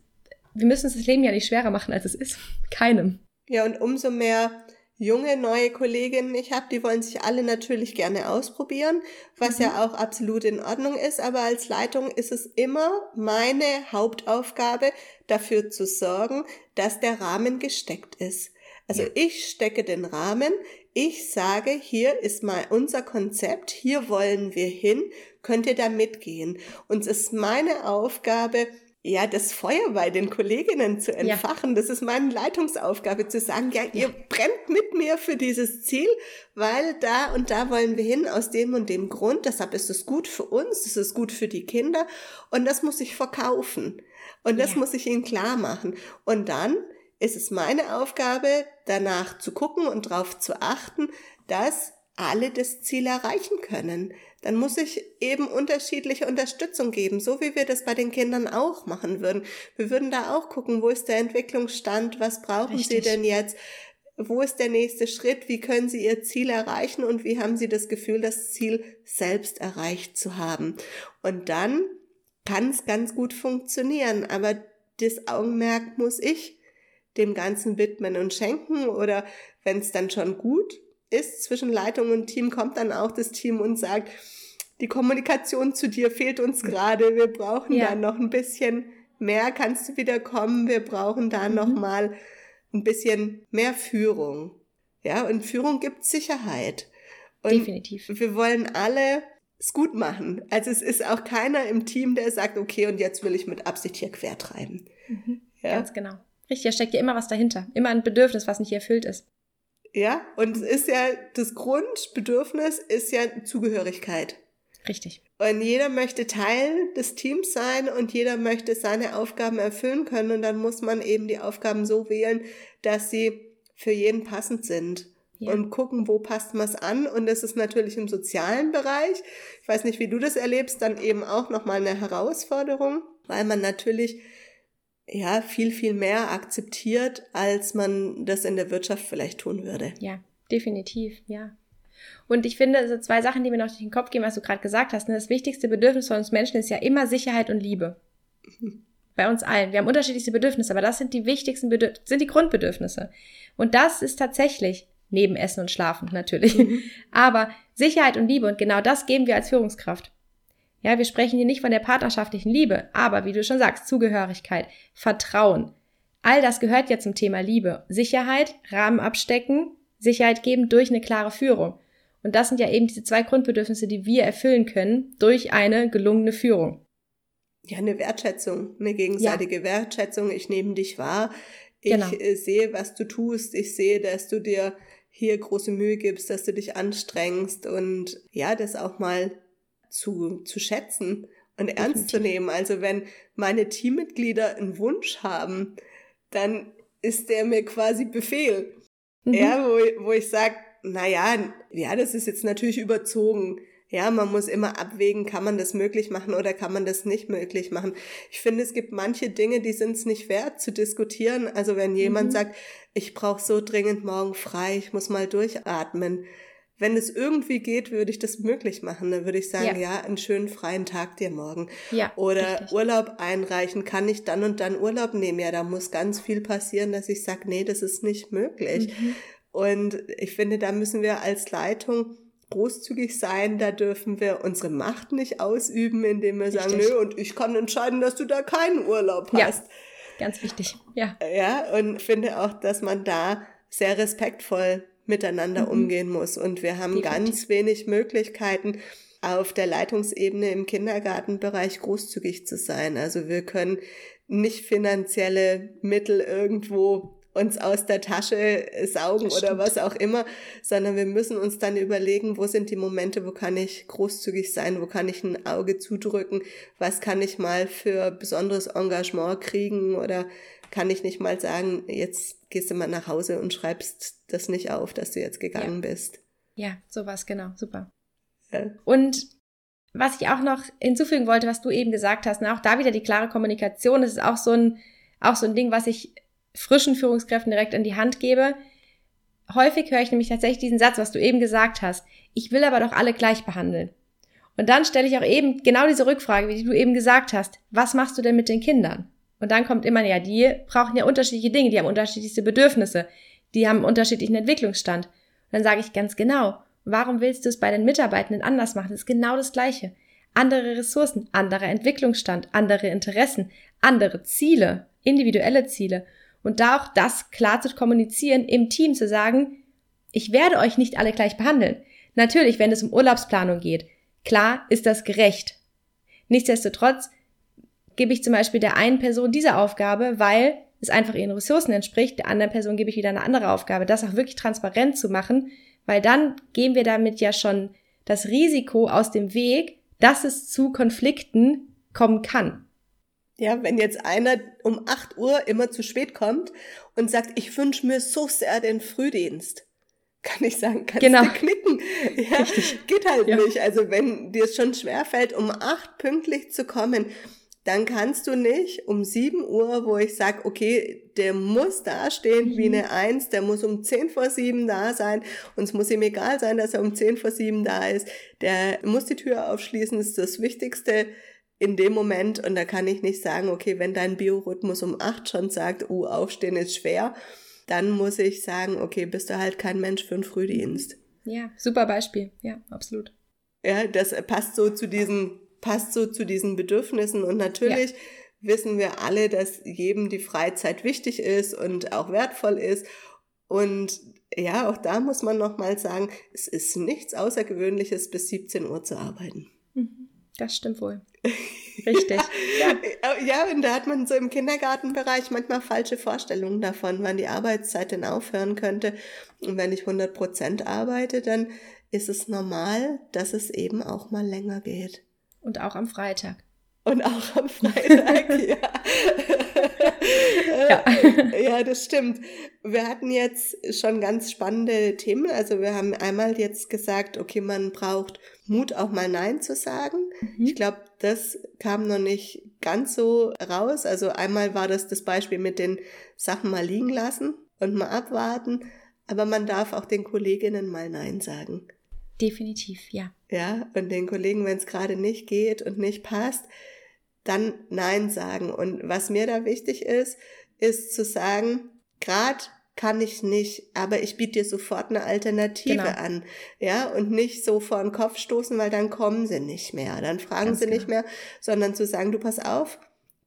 wir müssen uns das Leben ja nicht schwerer machen, als es ist. Keinem. Ja, und umso mehr junge, neue Kolleginnen ich habe, die wollen sich alle natürlich gerne ausprobieren, was mhm. ja auch absolut in Ordnung ist. Aber als Leitung ist es immer meine Hauptaufgabe, dafür zu sorgen, dass der Rahmen gesteckt ist. Also ich stecke den Rahmen, ich sage, hier ist mal unser Konzept, hier wollen wir hin, könnt ihr da mitgehen? Und es ist meine Aufgabe, ja, das Feuer bei den Kolleginnen zu entfachen. Ja. Das ist meine Leitungsaufgabe, zu sagen, ja, ihr ja. brennt mit mir für dieses Ziel, weil da und da wollen wir hin aus dem und dem Grund. Deshalb ist es gut für uns, es ist gut für die Kinder und das muss ich verkaufen. Und das ja. muss ich ihnen klar machen. Und dann ist es meine Aufgabe, danach zu gucken und darauf zu achten, dass alle das Ziel erreichen können. dann muss ich eben unterschiedliche Unterstützung geben, so wie wir das bei den Kindern auch machen würden. Wir würden da auch gucken, wo ist der Entwicklungsstand, was brauchen Richtig. sie denn jetzt, wo ist der nächste Schritt, wie können sie ihr Ziel erreichen und wie haben sie das Gefühl, das Ziel selbst erreicht zu haben. Und dann kann es ganz gut funktionieren, aber das Augenmerk muss ich dem Ganzen widmen und schenken oder wenn es dann schon gut ist zwischen Leitung und Team, kommt dann auch das Team und sagt, die Kommunikation zu dir fehlt uns gerade, wir brauchen ja. da noch ein bisschen mehr, kannst du wieder kommen, wir brauchen da mhm. noch mal ein bisschen mehr Führung. Ja, und Führung gibt Sicherheit. Und Definitiv. Wir wollen alle es gut machen. Also es ist auch keiner im Team, der sagt, okay, und jetzt will ich mit Absicht hier quer treiben. Mhm. Ja? Ganz genau. Richtig, da steckt ja immer was dahinter. Immer ein Bedürfnis, was nicht erfüllt ist. Ja, und es ist ja, das Grundbedürfnis ist ja Zugehörigkeit. Richtig. Und jeder möchte Teil des Teams sein und jeder möchte seine Aufgaben erfüllen können. Und dann muss man eben die Aufgaben so wählen, dass sie für jeden passend sind. Ja. Und gucken, wo passt man es an. Und das ist natürlich im sozialen Bereich. Ich weiß nicht, wie du das erlebst, dann eben auch nochmal eine Herausforderung, weil man natürlich ja, viel, viel mehr akzeptiert, als man das in der Wirtschaft vielleicht tun würde. Ja, definitiv, ja. Und ich finde, so zwei Sachen, die mir noch durch den Kopf gehen, was du gerade gesagt hast. Ne? Das wichtigste Bedürfnis von uns Menschen ist ja immer Sicherheit und Liebe. Bei uns allen. Wir haben unterschiedlichste Bedürfnisse, aber das sind die wichtigsten Bedürfnisse, sind die Grundbedürfnisse. Und das ist tatsächlich neben Essen und Schlafen natürlich. Mhm. Aber Sicherheit und Liebe und genau das geben wir als Führungskraft. Ja, wir sprechen hier nicht von der partnerschaftlichen Liebe, aber wie du schon sagst, Zugehörigkeit, Vertrauen. All das gehört ja zum Thema Liebe. Sicherheit, Rahmen abstecken, Sicherheit geben durch eine klare Führung. Und das sind ja eben diese zwei Grundbedürfnisse, die wir erfüllen können durch eine gelungene Führung. Ja, eine Wertschätzung, eine gegenseitige ja. Wertschätzung. Ich nehme dich wahr. Ich genau. Äh, sehe, was du tust. Ich sehe, dass du dir hier große Mühe gibst, dass du dich anstrengst und ja, das auch mal zu, zu schätzen und ernst zu nehmen. Also wenn meine Teammitglieder einen Wunsch haben, dann ist der mir quasi Befehl. Mhm. Ja, wo, wo ich sage, naja, ja, das ist jetzt natürlich überzogen. Ja, man muss immer abwägen, kann man das möglich machen oder kann man das nicht möglich machen. Ich finde, es gibt manche Dinge, die sind es nicht wert zu diskutieren. Also wenn jemand mhm. sagt, ich brauche so dringend morgen frei, ich muss mal durchatmen, wenn es irgendwie geht, würde ich das möglich machen. Dann würde ich sagen, ja, ja einen schönen freien Tag dir morgen. Ja, Oder richtig. Urlaub einreichen, kann ich dann und dann Urlaub nehmen? Ja, da muss ganz viel passieren, dass ich sage, nee, das ist nicht möglich. Mhm. Und ich finde, da müssen wir als Leitung großzügig sein, da dürfen wir unsere Macht nicht ausüben, indem wir Richtig. sagen, nö, und ich kann entscheiden, dass du da keinen Urlaub hast. Ja, ganz wichtig, ja. Ja, und finde auch, dass man da sehr respektvoll miteinander mhm. umgehen muss. Und wir haben Definitiv. ganz wenig Möglichkeiten, auf der Leitungsebene im Kindergartenbereich großzügig zu sein. Also wir können nicht finanzielle Mittel irgendwo uns aus der Tasche saugen oder was auch immer, sondern wir müssen uns dann überlegen, wo sind die Momente, wo kann ich großzügig sein, wo kann ich ein Auge zudrücken, was kann ich mal für besonderes Engagement kriegen oder kann ich nicht mal sagen, jetzt gehst du mal nach Hause und schreibst das nicht auf, dass du jetzt gegangen ja. bist. Ja, sowas, genau, super. Ja. Und was ich auch noch hinzufügen wollte, was du eben gesagt hast, na, auch da wieder die klare Kommunikation, das ist auch so ein, auch so ein Ding, was ich frischen Führungskräften direkt in die Hand gebe. Häufig höre ich nämlich tatsächlich diesen Satz, was du eben gesagt hast. Ich will aber doch alle gleich behandeln. Und dann stelle ich auch eben genau diese Rückfrage, wie du eben gesagt hast. Was machst du denn mit den Kindern? Und dann kommt immer, ja, die brauchen ja unterschiedliche Dinge, die haben unterschiedlichste Bedürfnisse, die haben unterschiedlichen Entwicklungsstand. Und dann sage ich ganz genau, warum willst du es bei den Mitarbeitenden anders machen? Das ist genau das Gleiche. Andere Ressourcen, anderer Entwicklungsstand, andere Interessen, andere Ziele, individuelle Ziele. Und da auch das klar zu kommunizieren, im Team zu sagen, ich werde euch nicht alle gleich behandeln. Natürlich, wenn es um Urlaubsplanung geht. Klar ist das gerecht. Nichtsdestotrotz gebe ich zum Beispiel der einen Person diese Aufgabe, weil es einfach ihren Ressourcen entspricht, der anderen Person gebe ich wieder eine andere Aufgabe. Das auch wirklich transparent zu machen, weil dann gehen wir damit ja schon das Risiko aus dem Weg, dass es zu Konflikten kommen kann. Ja, wenn jetzt einer um 8 Uhr immer zu spät kommt und sagt, ich wünsche mir so sehr den Frühdienst, kann ich sagen, kannst genau. du knicken. Ja, Richtig. geht halt ja. nicht. Also wenn dir es schon schwerfällt, um acht pünktlich zu kommen, dann kannst du nicht um sieben Uhr, wo ich sag, okay, der muss da stehen mhm. wie eine Eins, der muss um zehn vor sieben da sein und es muss ihm egal sein, dass er um zehn vor sieben da ist. Der muss die Tür aufschließen, ist das Wichtigste in dem Moment und da kann ich nicht sagen, okay, wenn dein Biorhythmus um acht schon sagt, uh, aufstehen ist schwer, dann muss ich sagen, okay, bist du halt kein Mensch für einen Frühdienst. Ja, super Beispiel. Ja, absolut. Ja, das passt so zu diesen, passt so zu diesen Bedürfnissen und natürlich ja. wissen wir alle, dass jedem die Freizeit wichtig ist und auch wertvoll ist und ja, auch da muss man nochmal sagen, es ist nichts Außergewöhnliches, bis 17 Uhr zu arbeiten. Mhm. Das stimmt wohl. Richtig. ja. ja, und da hat man so im Kindergartenbereich manchmal falsche Vorstellungen davon, wann die Arbeitszeit denn aufhören könnte. Und wenn ich 100 Prozent arbeite, dann ist es normal, dass es eben auch mal länger geht. Und auch am Freitag. Und auch am Freitag, ja. ja. ja, das stimmt. Wir hatten jetzt schon ganz spannende Themen. Also wir haben einmal jetzt gesagt, okay, man braucht Mut, auch mal Nein zu sagen. Mhm. Ich glaube, das kam noch nicht ganz so raus. Also einmal war das das Beispiel mit den Sachen mal liegen lassen und mal abwarten. Aber man darf auch den Kolleginnen mal Nein sagen. Definitiv, ja. Ja, und den Kollegen, wenn es gerade nicht geht und nicht passt, dann Nein sagen. Und was mir da wichtig ist, ist zu sagen, gerade kann ich nicht, aber ich biete dir sofort eine Alternative genau. an. Ja, und nicht so vor den Kopf stoßen, weil dann kommen sie nicht mehr, dann fragen Ganz sie genau. nicht mehr, sondern zu sagen, du pass auf,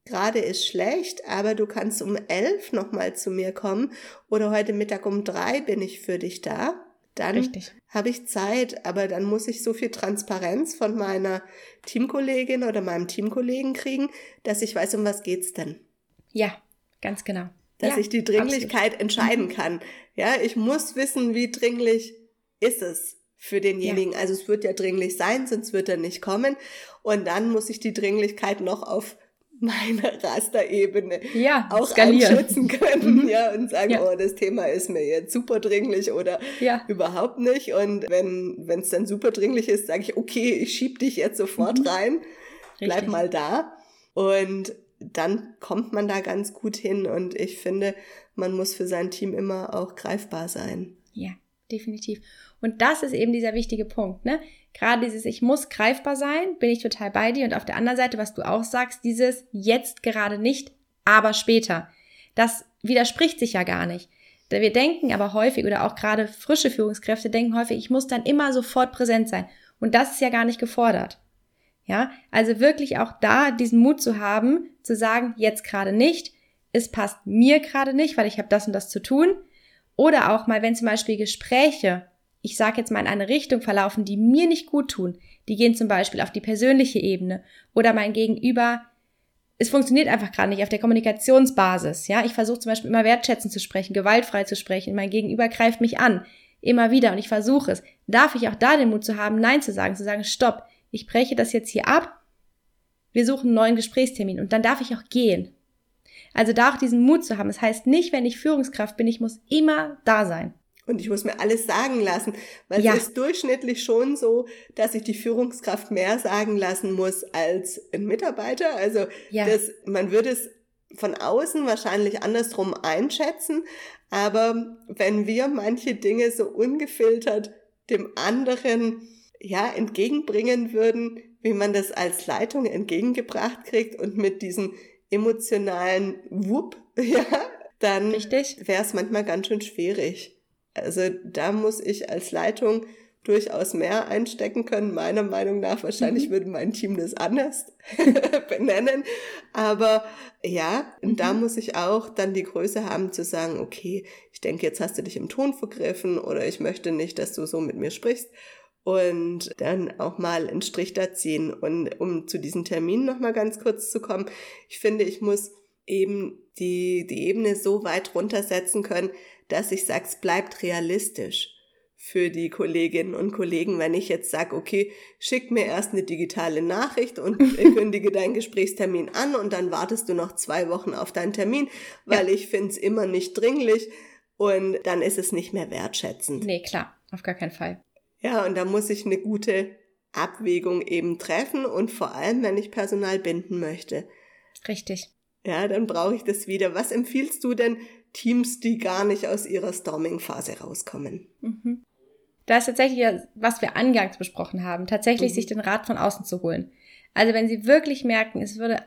gerade ist schlecht, aber du kannst um elf nochmal zu mir kommen oder heute Mittag um drei bin ich für dich da. Dann habe ich Zeit, aber dann muss ich so viel Transparenz von meiner Teamkollegin oder meinem Teamkollegen kriegen, dass ich weiß, um was geht's denn. Ja, ganz genau dass ja, ich die Dringlichkeit absolut. entscheiden mhm. kann. Ja, ich muss wissen, wie dringlich ist es für denjenigen. Ja. Also es wird ja dringlich sein, sonst wird er nicht kommen. Und dann muss ich die Dringlichkeit noch auf meiner Rasterebene ja, auch skalieren. einschätzen können, mhm. ja, und sagen, ja. oh, das Thema ist mir jetzt super dringlich oder ja. überhaupt nicht. Und wenn wenn es dann super dringlich ist, sage ich, okay, ich schieb dich jetzt sofort mhm. rein, bleib Richtig. mal da. Und dann kommt man da ganz gut hin und ich finde, man muss für sein Team immer auch greifbar sein. Ja, definitiv. Und das ist eben dieser wichtige Punkt, ne? Gerade dieses Ich muss greifbar sein, bin ich total bei dir. Und auf der anderen Seite, was du auch sagst, dieses jetzt gerade nicht, aber später. Das widerspricht sich ja gar nicht. Wir denken aber häufig, oder auch gerade frische Führungskräfte denken häufig, ich muss dann immer sofort präsent sein. Und das ist ja gar nicht gefordert. Ja, also wirklich auch da diesen Mut zu haben, zu sagen, jetzt gerade nicht, es passt mir gerade nicht, weil ich habe das und das zu tun. Oder auch mal, wenn zum Beispiel Gespräche, ich sage jetzt mal in eine Richtung verlaufen, die mir nicht gut tun, die gehen zum Beispiel auf die persönliche Ebene oder mein Gegenüber, es funktioniert einfach gerade nicht auf der Kommunikationsbasis. Ja, ich versuche zum Beispiel immer wertschätzend zu sprechen, gewaltfrei zu sprechen, mein Gegenüber greift mich an, immer wieder und ich versuche es. Darf ich auch da den Mut zu haben, Nein zu sagen, zu sagen, stopp, ich breche das jetzt hier ab, wir suchen einen neuen Gesprächstermin und dann darf ich auch gehen. Also da auch diesen Mut zu haben. Das heißt nicht, wenn ich Führungskraft bin, ich muss immer da sein. Und ich muss mir alles sagen lassen, weil ja. es ist durchschnittlich schon so, dass ich die Führungskraft mehr sagen lassen muss als ein Mitarbeiter. Also ja. das, man würde es von außen wahrscheinlich andersrum einschätzen, aber wenn wir manche Dinge so ungefiltert dem anderen ja, entgegenbringen würden, wie man das als Leitung entgegengebracht kriegt und mit diesem emotionalen Wupp, ja, dann wäre es manchmal ganz schön schwierig. Also da muss ich als Leitung durchaus mehr einstecken können. Meiner Meinung nach, wahrscheinlich mhm. würde mein Team das anders benennen. Aber ja, mhm. da muss ich auch dann die Größe haben zu sagen, okay, ich denke, jetzt hast du dich im Ton vergriffen oder ich möchte nicht, dass du so mit mir sprichst und dann auch mal einen Strich da ziehen. Und um zu diesem Termin nochmal ganz kurz zu kommen, ich finde, ich muss eben die, die Ebene so weit runtersetzen können, dass ich sage, es bleibt realistisch für die Kolleginnen und Kollegen, wenn ich jetzt sage, okay, schick mir erst eine digitale Nachricht und kündige deinen Gesprächstermin an und dann wartest du noch zwei Wochen auf deinen Termin, weil ja. ich finde es immer nicht dringlich und dann ist es nicht mehr wertschätzend. Nee, klar, auf gar keinen Fall. Ja, und da muss ich eine gute Abwägung eben treffen und vor allem, wenn ich Personal binden möchte. Richtig. Ja, dann brauche ich das wieder. Was empfiehlst du denn Teams, die gar nicht aus ihrer Storming-Phase rauskommen? Mhm. Da ist tatsächlich, was wir angangs besprochen haben, tatsächlich mhm. sich den Rat von außen zu holen. Also wenn Sie wirklich merken, es würde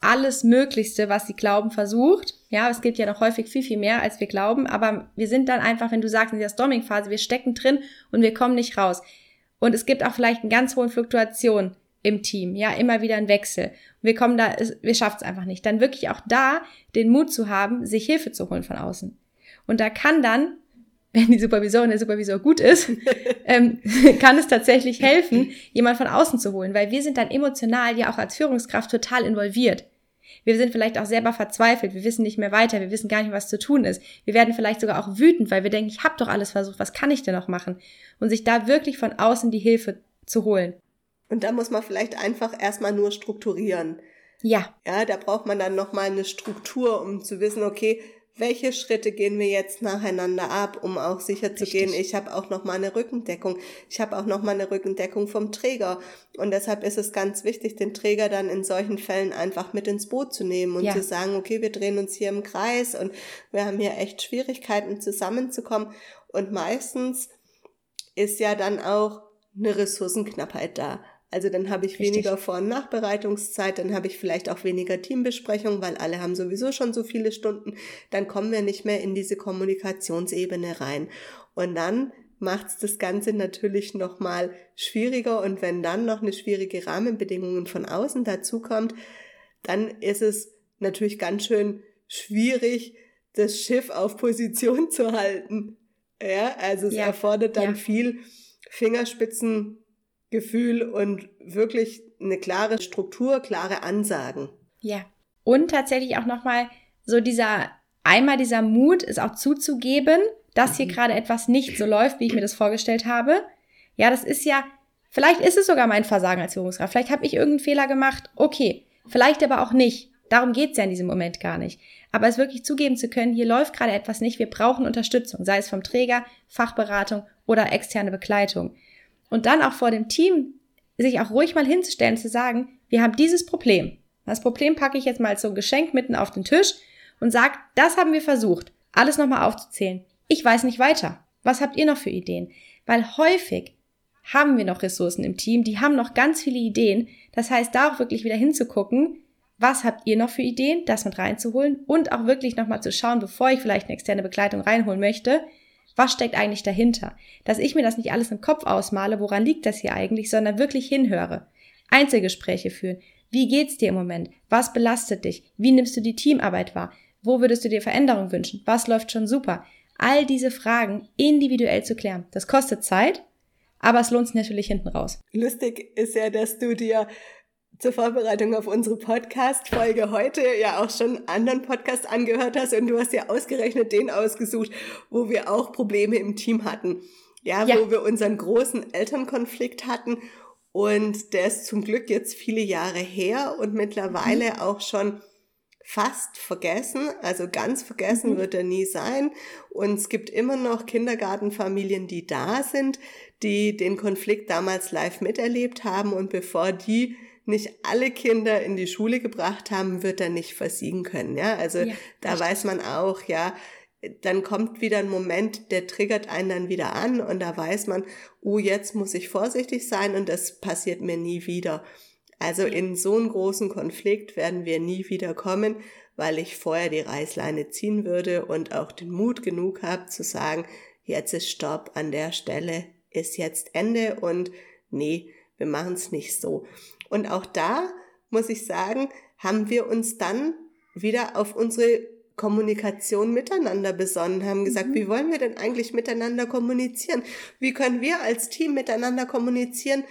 alles Möglichste, was sie glauben, versucht. Ja, es gibt ja noch häufig viel, viel mehr, als wir glauben, aber wir sind dann einfach, wenn du sagst, in der Storming-Phase, wir stecken drin und wir kommen nicht raus. Und es gibt auch vielleicht eine ganz hohe Fluktuation im Team, ja, immer wieder ein Wechsel. Wir kommen da, wir schaffen es einfach nicht. Dann wirklich auch da den Mut zu haben, sich Hilfe zu holen von außen. Und da kann dann, wenn die Supervisorin der Supervisor gut ist, ähm, kann es tatsächlich helfen, jemand von außen zu holen, weil wir sind dann emotional ja auch als Führungskraft total involviert. Wir sind vielleicht auch selber verzweifelt, wir wissen nicht mehr weiter, wir wissen gar nicht, was zu tun ist. Wir werden vielleicht sogar auch wütend, weil wir denken, ich habe doch alles versucht, was kann ich denn noch machen? Und sich da wirklich von außen die Hilfe zu holen. Und da muss man vielleicht einfach erstmal nur strukturieren. Ja. Ja, da braucht man dann nochmal eine Struktur, um zu wissen, okay, welche Schritte gehen wir jetzt nacheinander ab, um auch sicher zu gehen, ich habe auch noch mal eine Rückendeckung. Ich habe auch noch mal eine Rückendeckung vom Träger und deshalb ist es ganz wichtig, den Träger dann in solchen Fällen einfach mit ins Boot zu nehmen und ja. zu sagen, okay, wir drehen uns hier im Kreis und wir haben hier echt Schwierigkeiten zusammenzukommen und meistens ist ja dann auch eine Ressourcenknappheit da. Also dann habe ich Richtig. weniger Vor- und Nachbereitungszeit, dann habe ich vielleicht auch weniger Teambesprechung, weil alle haben sowieso schon so viele Stunden. Dann kommen wir nicht mehr in diese Kommunikationsebene rein. Und dann macht es das Ganze natürlich nochmal schwieriger. Und wenn dann noch eine schwierige Rahmenbedingungen von außen dazukommt, dann ist es natürlich ganz schön schwierig, das Schiff auf Position zu halten. Ja, also es ja. erfordert dann ja. viel Fingerspitzen Gefühl und wirklich eine klare Struktur, klare Ansagen. Ja. Und tatsächlich auch nochmal so dieser, einmal dieser Mut, es auch zuzugeben, dass hier mhm. gerade etwas nicht so läuft, wie ich mir das vorgestellt habe. Ja, das ist ja, vielleicht ist es sogar mein Versagen als Führungskraft. Vielleicht habe ich irgendeinen Fehler gemacht. Okay. Vielleicht aber auch nicht. Darum geht's ja in diesem Moment gar nicht. Aber es wirklich zugeben zu können, hier läuft gerade etwas nicht, wir brauchen Unterstützung, sei es vom Träger, Fachberatung oder externe Begleitung. Und dann auch vor dem Team sich auch ruhig mal hinzustellen, zu sagen, wir haben dieses Problem. Das Problem packe ich jetzt mal so ein Geschenk mitten auf den Tisch und sage, das haben wir versucht, alles nochmal aufzuzählen. Ich weiß nicht weiter. Was habt ihr noch für Ideen? Weil häufig haben wir noch Ressourcen im Team, die haben noch ganz viele Ideen. Das heißt, da auch wirklich wieder hinzugucken, was habt ihr noch für Ideen, das mit reinzuholen und auch wirklich nochmal zu schauen, bevor ich vielleicht eine externe Begleitung reinholen möchte, was steckt eigentlich dahinter? Dass ich mir das nicht alles im Kopf ausmale, woran liegt das hier eigentlich, sondern wirklich hinhöre. Einzelgespräche führen. Wie geht's dir im Moment? Was belastet dich? Wie nimmst du die Teamarbeit wahr? Wo würdest du dir Veränderung wünschen? Was läuft schon super? All diese Fragen individuell zu klären. Das kostet Zeit, aber es lohnt sich natürlich hinten raus. Lustig ist ja, dass du dir zur Vorbereitung auf unsere Podcast-Folge heute ja auch schon einen anderen Podcast angehört hast und du hast ja ausgerechnet den ausgesucht, wo wir auch Probleme im Team hatten. Ja, ja. wo wir unseren großen Elternkonflikt hatten und der ist zum Glück jetzt viele Jahre her und mittlerweile mhm. auch schon fast vergessen, also ganz vergessen mhm. wird er nie sein. Und es gibt immer noch Kindergartenfamilien, die da sind, die den Konflikt damals live miterlebt haben und bevor die nicht alle Kinder in die Schule gebracht haben, wird er nicht versiegen können. Ja, also ja, da weiß man auch, ja, dann kommt wieder ein Moment, der triggert einen dann wieder an und da weiß man, oh, jetzt muss ich vorsichtig sein und das passiert mir nie wieder. Also in so einen großen Konflikt werden wir nie wieder kommen, weil ich vorher die Reißleine ziehen würde und auch den Mut genug habe zu sagen, jetzt ist Stopp an der Stelle, ist jetzt Ende und nee, wir machen es nicht so. Und auch da muss ich sagen, haben wir uns dann wieder auf unsere Kommunikation miteinander besonnen, haben gesagt, mhm. wie wollen wir denn eigentlich miteinander kommunizieren? Wie können wir als Team miteinander kommunizieren,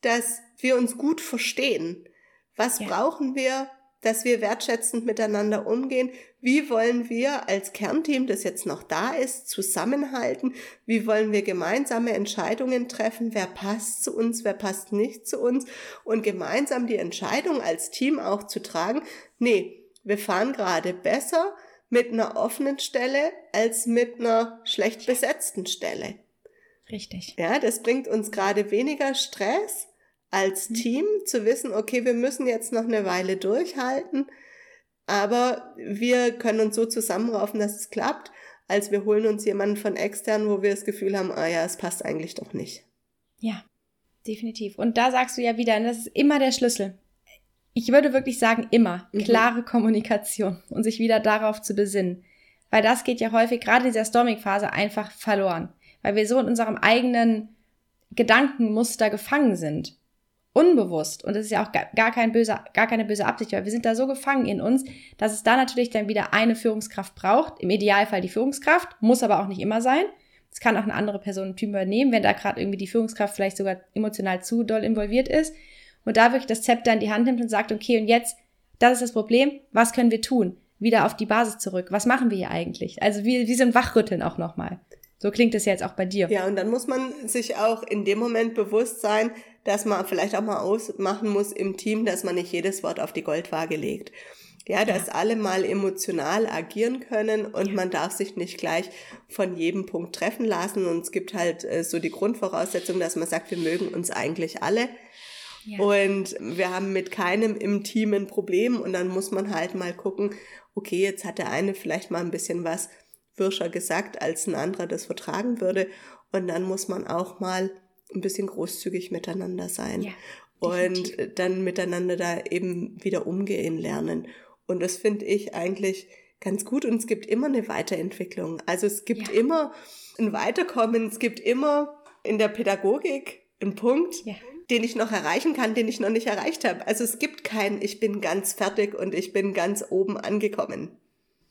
dass wir uns gut verstehen? Was ja. brauchen wir? Dass wir wertschätzend miteinander umgehen. Wie wollen wir als Kernteam, das jetzt noch da ist, zusammenhalten? Wie wollen wir gemeinsame Entscheidungen treffen? Wer passt zu uns? Wer passt nicht zu uns? Und gemeinsam die Entscheidung als Team auch zu tragen. Nee, wir fahren gerade besser mit einer offenen Stelle als mit einer schlecht besetzten Stelle. Richtig. Ja, das bringt uns gerade weniger Stress als mhm. Team zu wissen, okay, wir müssen jetzt noch eine Weile durchhalten, aber wir können uns so zusammenraufen, dass es klappt, als wir holen uns jemanden von extern, wo wir das Gefühl haben, ah ja, es passt eigentlich doch nicht. Ja, definitiv. Und da sagst du ja wieder, das ist immer der Schlüssel. Ich würde wirklich sagen, immer mhm. klare Kommunikation und sich wieder darauf zu besinnen. Weil das geht ja häufig, gerade in dieser Storming-Phase, einfach verloren. Weil wir so in unserem eigenen Gedankenmuster gefangen sind unbewusst. Und das ist ja auch gar, kein böser, gar keine böse Absicht, weil wir sind da so gefangen in uns, dass es da natürlich dann wieder eine Führungskraft braucht. Im Idealfall die Führungskraft, muss aber auch nicht immer sein. Es kann auch eine andere Person einen Typ übernehmen, wenn da gerade irgendwie die Führungskraft vielleicht sogar emotional zu doll involviert ist. Und da wirklich das Zepter in die Hand nimmt und sagt, okay, und jetzt, das ist das Problem, was können wir tun? Wieder auf die Basis zurück. Was machen wir hier eigentlich? Also wie, wie so ein Wachrütteln auch nochmal. So klingt es jetzt auch bei dir. Ja, und dann muss man sich auch in dem Moment bewusst sein, dass man vielleicht auch mal ausmachen muss im Team, dass man nicht jedes Wort auf die Goldwaage legt. Ja, dass ja. alle mal emotional agieren können und ja. man darf sich nicht gleich von jedem Punkt treffen lassen. Und es gibt halt äh, so die Grundvoraussetzung, dass man sagt, wir mögen uns eigentlich alle. Ja. Und wir haben mit keinem im Team ein Problem. Und dann muss man halt mal gucken, okay, jetzt hat der eine vielleicht mal ein bisschen was wirscher gesagt, als ein anderer das vertragen würde. Und dann muss man auch mal ein bisschen großzügig miteinander sein. Ja, und dann miteinander da eben wieder umgehen lernen. Und das finde ich eigentlich ganz gut. Und es gibt immer eine Weiterentwicklung. Also es gibt ja. immer ein Weiterkommen. Es gibt immer in der Pädagogik einen Punkt, ja. den ich noch erreichen kann, den ich noch nicht erreicht habe. Also es gibt kein, ich bin ganz fertig und ich bin ganz oben angekommen.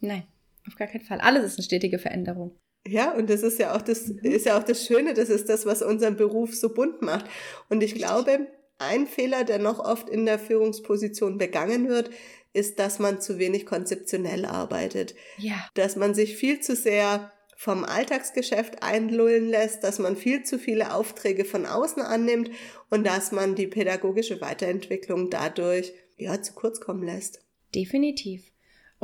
Nein, auf gar keinen Fall. Alles ist eine stetige Veränderung. Ja, und das ist ja auch das, mhm. ist ja auch das Schöne, das ist das, was unseren Beruf so bunt macht. Und ich glaube, ein Fehler, der noch oft in der Führungsposition begangen wird, ist, dass man zu wenig konzeptionell arbeitet. Ja. Dass man sich viel zu sehr vom Alltagsgeschäft einlullen lässt, dass man viel zu viele Aufträge von außen annimmt und dass man die pädagogische Weiterentwicklung dadurch ja zu kurz kommen lässt. Definitiv.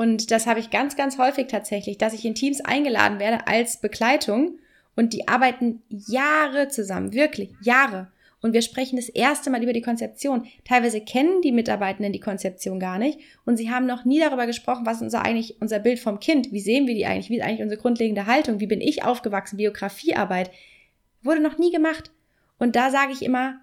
Und das habe ich ganz, ganz häufig tatsächlich, dass ich in Teams eingeladen werde als Begleitung und die arbeiten Jahre zusammen, wirklich Jahre. Und wir sprechen das erste Mal über die Konzeption. Teilweise kennen die Mitarbeitenden die Konzeption gar nicht und sie haben noch nie darüber gesprochen, was unser eigentlich unser Bild vom Kind, wie sehen wir die eigentlich, wie ist eigentlich unsere grundlegende Haltung, wie bin ich aufgewachsen, Biografiearbeit, wurde noch nie gemacht. Und da sage ich immer,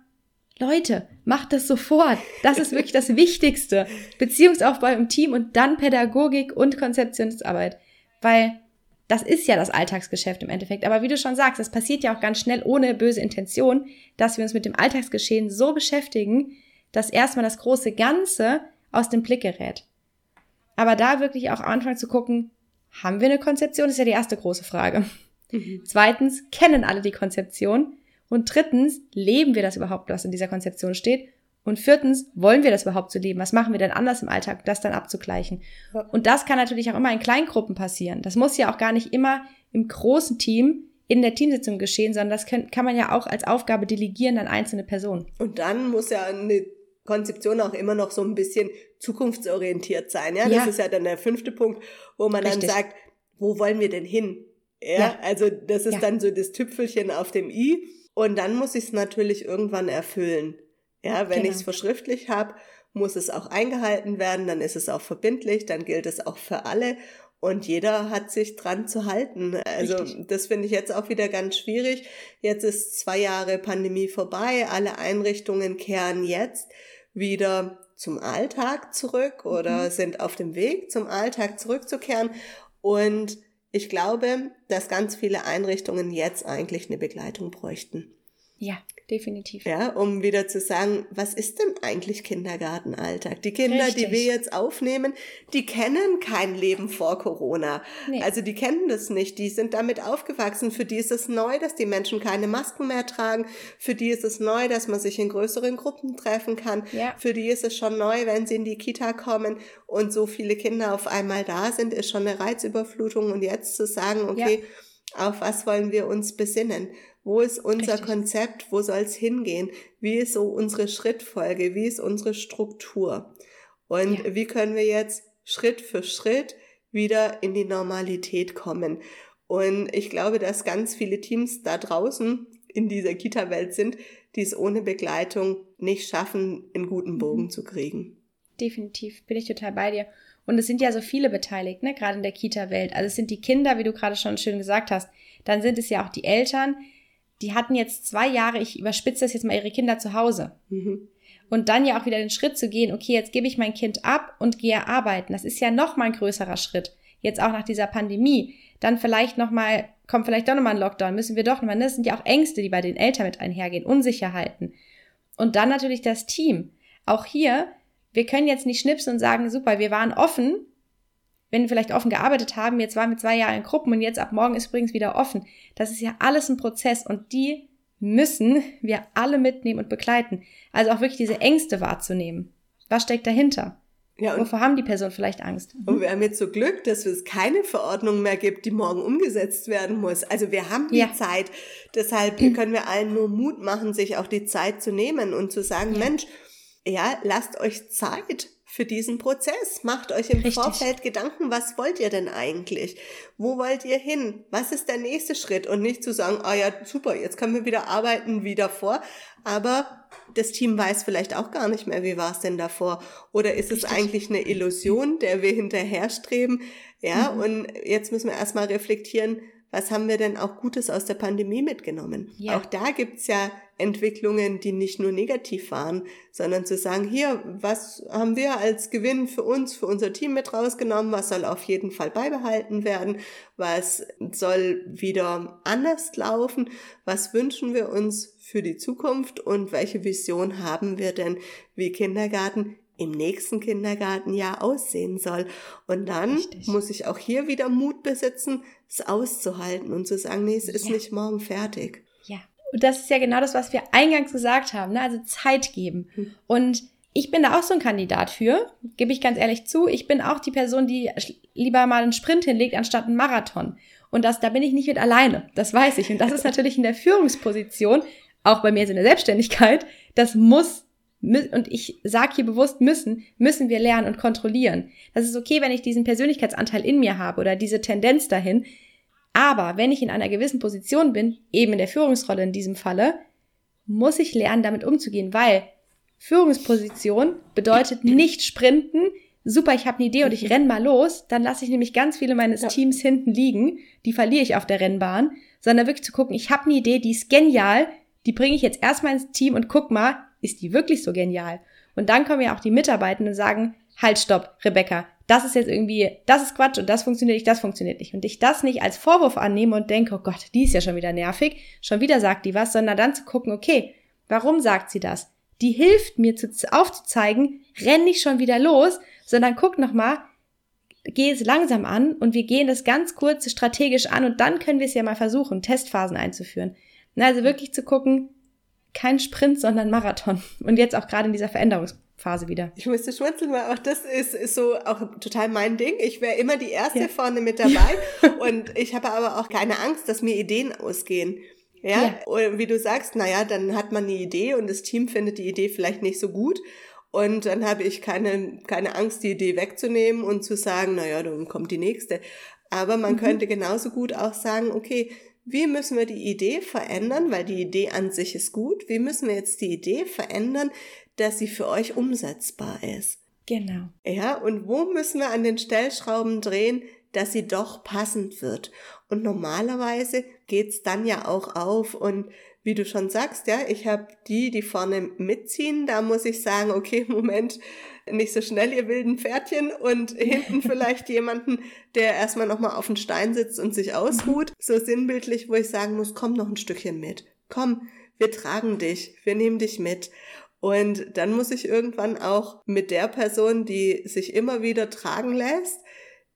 Leute, macht das sofort. Das ist wirklich das Wichtigste. Beziehungsaufbau im Team und dann Pädagogik und Konzeptionsarbeit. Weil das ist ja das Alltagsgeschäft im Endeffekt. Aber wie du schon sagst, es passiert ja auch ganz schnell ohne böse Intention, dass wir uns mit dem Alltagsgeschehen so beschäftigen, dass erstmal das große Ganze aus dem Blick gerät. Aber da wirklich auch am Anfang zu gucken, haben wir eine Konzeption? ist ja die erste große Frage. Mhm. Zweitens, kennen alle die Konzeption? Und drittens, leben wir das überhaupt, was in dieser Konzeption steht? Und viertens, wollen wir das überhaupt so leben? Was machen wir denn anders im Alltag, das dann abzugleichen? Und das kann natürlich auch immer in Kleingruppen passieren. Das muss ja auch gar nicht immer im großen Team in der Teamsitzung geschehen, sondern das kann, kann man ja auch als Aufgabe delegieren an einzelne Personen. Und dann muss ja eine Konzeption auch immer noch so ein bisschen zukunftsorientiert sein. Ja, das ist ja dann der fünfte Punkt, wo man Richtig. dann sagt, wo wollen wir denn hin? Ja, ja. also das ist ja. dann so das Tüpfelchen auf dem i. Und dann muss ich es natürlich irgendwann erfüllen. Ja, wenn genau. ich es verschriftlich habe, muss es auch eingehalten werden, dann ist es auch verbindlich, dann gilt es auch für alle und jeder hat sich dran zu halten. Also Richtig. das finde ich jetzt auch wieder ganz schwierig. Jetzt ist zwei Jahre Pandemie vorbei, alle Einrichtungen kehren jetzt wieder zum Alltag zurück oder mhm. sind auf dem Weg zum Alltag zurückzukehren und ich glaube, dass ganz viele Einrichtungen jetzt eigentlich eine Begleitung bräuchten. Ja, definitiv. Ja, um wieder zu sagen, was ist denn eigentlich Kindergartenalltag? Die Kinder, Richtig. die wir jetzt aufnehmen, die kennen kein Leben vor Corona. Nee. Also die kennen das nicht. Die sind damit aufgewachsen. Für die ist es neu, dass die Menschen keine Masken mehr tragen. Für die ist es neu, dass man sich in größeren Gruppen treffen kann. Ja. Für die ist es schon neu, wenn sie in die Kita kommen und so viele Kinder auf einmal da sind, ist schon eine Reizüberflutung. Und jetzt zu sagen, okay, ja. auf was wollen wir uns besinnen? Wo ist unser Richtig. Konzept? Wo soll es hingehen? Wie ist so unsere Schrittfolge? Wie ist unsere Struktur? Und ja. wie können wir jetzt Schritt für Schritt wieder in die Normalität kommen. Und ich glaube, dass ganz viele Teams da draußen in dieser Kita-Welt sind, die es ohne Begleitung nicht schaffen, einen guten Bogen mhm. zu kriegen. Definitiv, bin ich total bei dir. Und es sind ja so viele beteiligt, ne, gerade in der Kita-Welt. Also es sind die Kinder, wie du gerade schon schön gesagt hast. Dann sind es ja auch die Eltern. Die hatten jetzt zwei Jahre, ich überspitze das jetzt mal, ihre Kinder zu Hause. Mhm. Und dann ja auch wieder den Schritt zu gehen, okay, jetzt gebe ich mein Kind ab und gehe arbeiten. Das ist ja noch mal ein größerer Schritt. Jetzt auch nach dieser Pandemie. Dann vielleicht noch mal, kommt vielleicht doch noch mal ein Lockdown, müssen wir doch noch mal, ne? das sind ja auch Ängste, die bei den Eltern mit einhergehen, Unsicherheiten. Und dann natürlich das Team. Auch hier, wir können jetzt nicht schnipsen und sagen, super, wir waren offen, wenn wir vielleicht offen gearbeitet haben, jetzt waren wir zwei Jahre in Gruppen und jetzt ab morgen ist übrigens wieder offen. Das ist ja alles ein Prozess und die müssen wir alle mitnehmen und begleiten. Also auch wirklich diese Ängste wahrzunehmen. Was steckt dahinter? Ja, und Wovor haben die Personen vielleicht Angst? Und wir haben jetzt so Glück, dass es keine Verordnung mehr gibt, die morgen umgesetzt werden muss. Also wir haben die ja. Zeit. Deshalb können wir allen nur Mut machen, sich auch die Zeit zu nehmen und zu sagen, ja. Mensch, ja, lasst euch Zeit für diesen Prozess. Macht euch im Richtig. Vorfeld Gedanken, was wollt ihr denn eigentlich? Wo wollt ihr hin? Was ist der nächste Schritt? Und nicht zu sagen, ah ja, super, jetzt können wir wieder arbeiten wie davor. Aber das Team weiß vielleicht auch gar nicht mehr, wie war es denn davor? Oder ist Richtig. es eigentlich eine Illusion, der wir hinterherstreben? Ja, mhm. und jetzt müssen wir erstmal reflektieren, was haben wir denn auch Gutes aus der Pandemie mitgenommen? Ja. Auch da gibt's ja Entwicklungen, die nicht nur negativ waren, sondern zu sagen, hier, was haben wir als Gewinn für uns, für unser Team mit rausgenommen, was soll auf jeden Fall beibehalten werden, was soll wieder anders laufen, was wünschen wir uns für die Zukunft und welche Vision haben wir denn, wie Kindergarten im nächsten Kindergartenjahr aussehen soll. Und dann Richtig. muss ich auch hier wieder Mut besitzen, es auszuhalten und zu sagen, nee, es ist ja. nicht morgen fertig. Ja. Und das ist ja genau das, was wir eingangs gesagt haben, ne? also Zeit geben. Hm. Und ich bin da auch so ein Kandidat für, gebe ich ganz ehrlich zu. Ich bin auch die Person, die lieber mal einen Sprint hinlegt, anstatt einen Marathon. Und das, da bin ich nicht mit alleine. Das weiß ich. Und das ist natürlich in der Führungsposition, auch bei mir ist in der Selbstständigkeit, das muss und ich sage hier bewusst müssen, müssen wir lernen und kontrollieren. Das ist okay, wenn ich diesen Persönlichkeitsanteil in mir habe oder diese Tendenz dahin. Aber wenn ich in einer gewissen Position bin, eben in der Führungsrolle in diesem Falle, muss ich lernen, damit umzugehen, weil Führungsposition bedeutet nicht sprinten, super, ich habe eine Idee und ich renn mal los, dann lasse ich nämlich ganz viele meines ja. Teams hinten liegen, die verliere ich auf der Rennbahn, sondern wirklich zu gucken, ich habe eine Idee, die ist genial, die bringe ich jetzt erstmal ins Team und guck mal, ist die wirklich so genial? Und dann kommen ja auch die Mitarbeitenden und sagen, halt, stopp, Rebecca, das ist jetzt irgendwie, das ist Quatsch und das funktioniert nicht, das funktioniert nicht. Und ich das nicht als Vorwurf annehme und denke, oh Gott, die ist ja schon wieder nervig, schon wieder sagt die was, sondern dann zu gucken, okay, warum sagt sie das? Die hilft mir zu, aufzuzeigen, renn nicht schon wieder los, sondern guck nochmal, geh es langsam an und wir gehen das ganz kurz strategisch an und dann können wir es ja mal versuchen, Testphasen einzuführen. Also wirklich zu gucken, kein Sprint, sondern Marathon. Und jetzt auch gerade in dieser Veränderungsphase wieder. Ich musste schmunzeln, weil auch das ist, ist so auch total mein Ding. Ich wäre immer die Erste ja. vorne mit dabei. und ich habe aber auch keine Angst, dass mir Ideen ausgehen. Ja? ja. Und wie du sagst, naja, dann hat man eine Idee und das Team findet die Idee vielleicht nicht so gut. Und dann habe ich keine, keine Angst, die Idee wegzunehmen und zu sagen, naja, dann kommt die nächste. Aber man mhm. könnte genauso gut auch sagen, okay, wie müssen wir die Idee verändern, weil die Idee an sich ist gut, wie müssen wir jetzt die Idee verändern, dass sie für euch umsetzbar ist. Genau. Ja, und wo müssen wir an den Stellschrauben drehen, dass sie doch passend wird. Und normalerweise geht's dann ja auch auf und wie du schon sagst, ja, ich habe die, die vorne mitziehen, da muss ich sagen, okay, Moment, nicht so schnell, ihr wilden Pferdchen und hinten vielleicht jemanden, der erstmal nochmal auf den Stein sitzt und sich ausruht. So sinnbildlich, wo ich sagen muss, komm noch ein Stückchen mit. Komm, wir tragen dich, wir nehmen dich mit. Und dann muss ich irgendwann auch mit der Person, die sich immer wieder tragen lässt,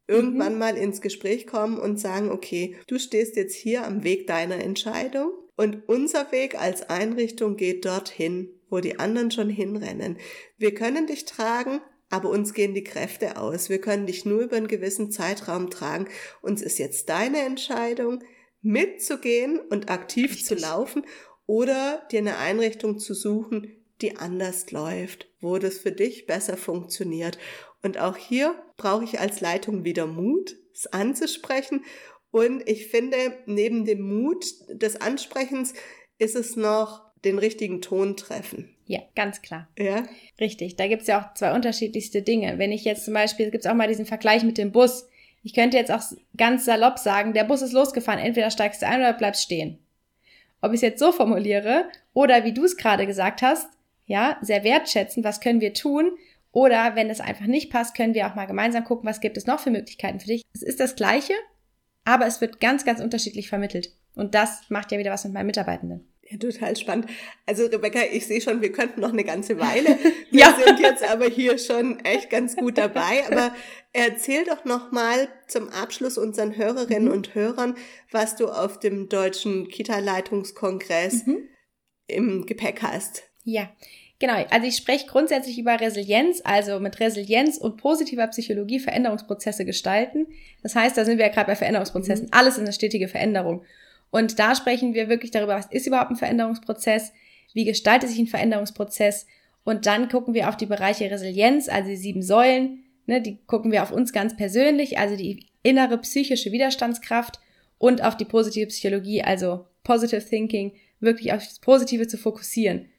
irgendwann mhm. mal ins Gespräch kommen und sagen, okay, du stehst jetzt hier am Weg deiner Entscheidung und unser Weg als Einrichtung geht dorthin wo die anderen schon hinrennen. Wir können dich tragen, aber uns gehen die Kräfte aus. Wir können dich nur über einen gewissen Zeitraum tragen. Uns ist jetzt deine Entscheidung, mitzugehen und aktiv Richtig. zu laufen oder dir eine Einrichtung zu suchen, die anders läuft, wo das für dich besser funktioniert. Und auch hier brauche ich als Leitung wieder Mut, es anzusprechen. Und ich finde, neben dem Mut des Ansprechens ist es noch den richtigen Ton treffen. Ja, ganz klar. Ja. Richtig. Da gibt's ja auch zwei unterschiedlichste Dinge. Wenn ich jetzt zum Beispiel, gibt's auch mal diesen Vergleich mit dem Bus. Ich könnte jetzt auch ganz salopp sagen, der Bus ist losgefahren, entweder steigst du ein oder bleibst stehen. Ob ich es jetzt so formuliere oder wie du es gerade gesagt hast, ja, sehr wertschätzen, was können wir tun? Oder wenn es einfach nicht passt, können wir auch mal gemeinsam gucken, was gibt es noch für Möglichkeiten für dich. Es ist das Gleiche, aber es wird ganz, ganz unterschiedlich vermittelt. Und das macht ja wieder was mit meinen Mitarbeitenden. Ja, total spannend. Also Rebecca, ich sehe schon, wir könnten noch eine ganze Weile. Wir ja. sind jetzt aber hier schon echt ganz gut dabei. Aber erzähl doch noch mal zum Abschluss unseren Hörerinnen mhm. und Hörern, was du auf dem deutschen Kita-Leitungskongress mhm. im Gepäck hast. Ja, Genau, also ich spreche grundsätzlich über Resilienz, also mit Resilienz und positiver Psychologie Veränderungsprozesse gestalten. Das heißt, da sind wir ja gerade bei Veränderungsprozessen. Mhm. Alles ist eine stetige Veränderung. Und da sprechen wir wirklich darüber, was ist überhaupt ein Veränderungsprozess, wie gestaltet sich ein Veränderungsprozess und dann gucken wir auf die Bereiche Resilienz, also die sieben Säulen, ne, die gucken wir auf uns ganz persönlich, also die innere psychische Widerstandskraft und auf die positive Psychologie, also Positive Thinking, wirklich auf das Positive zu fokussieren.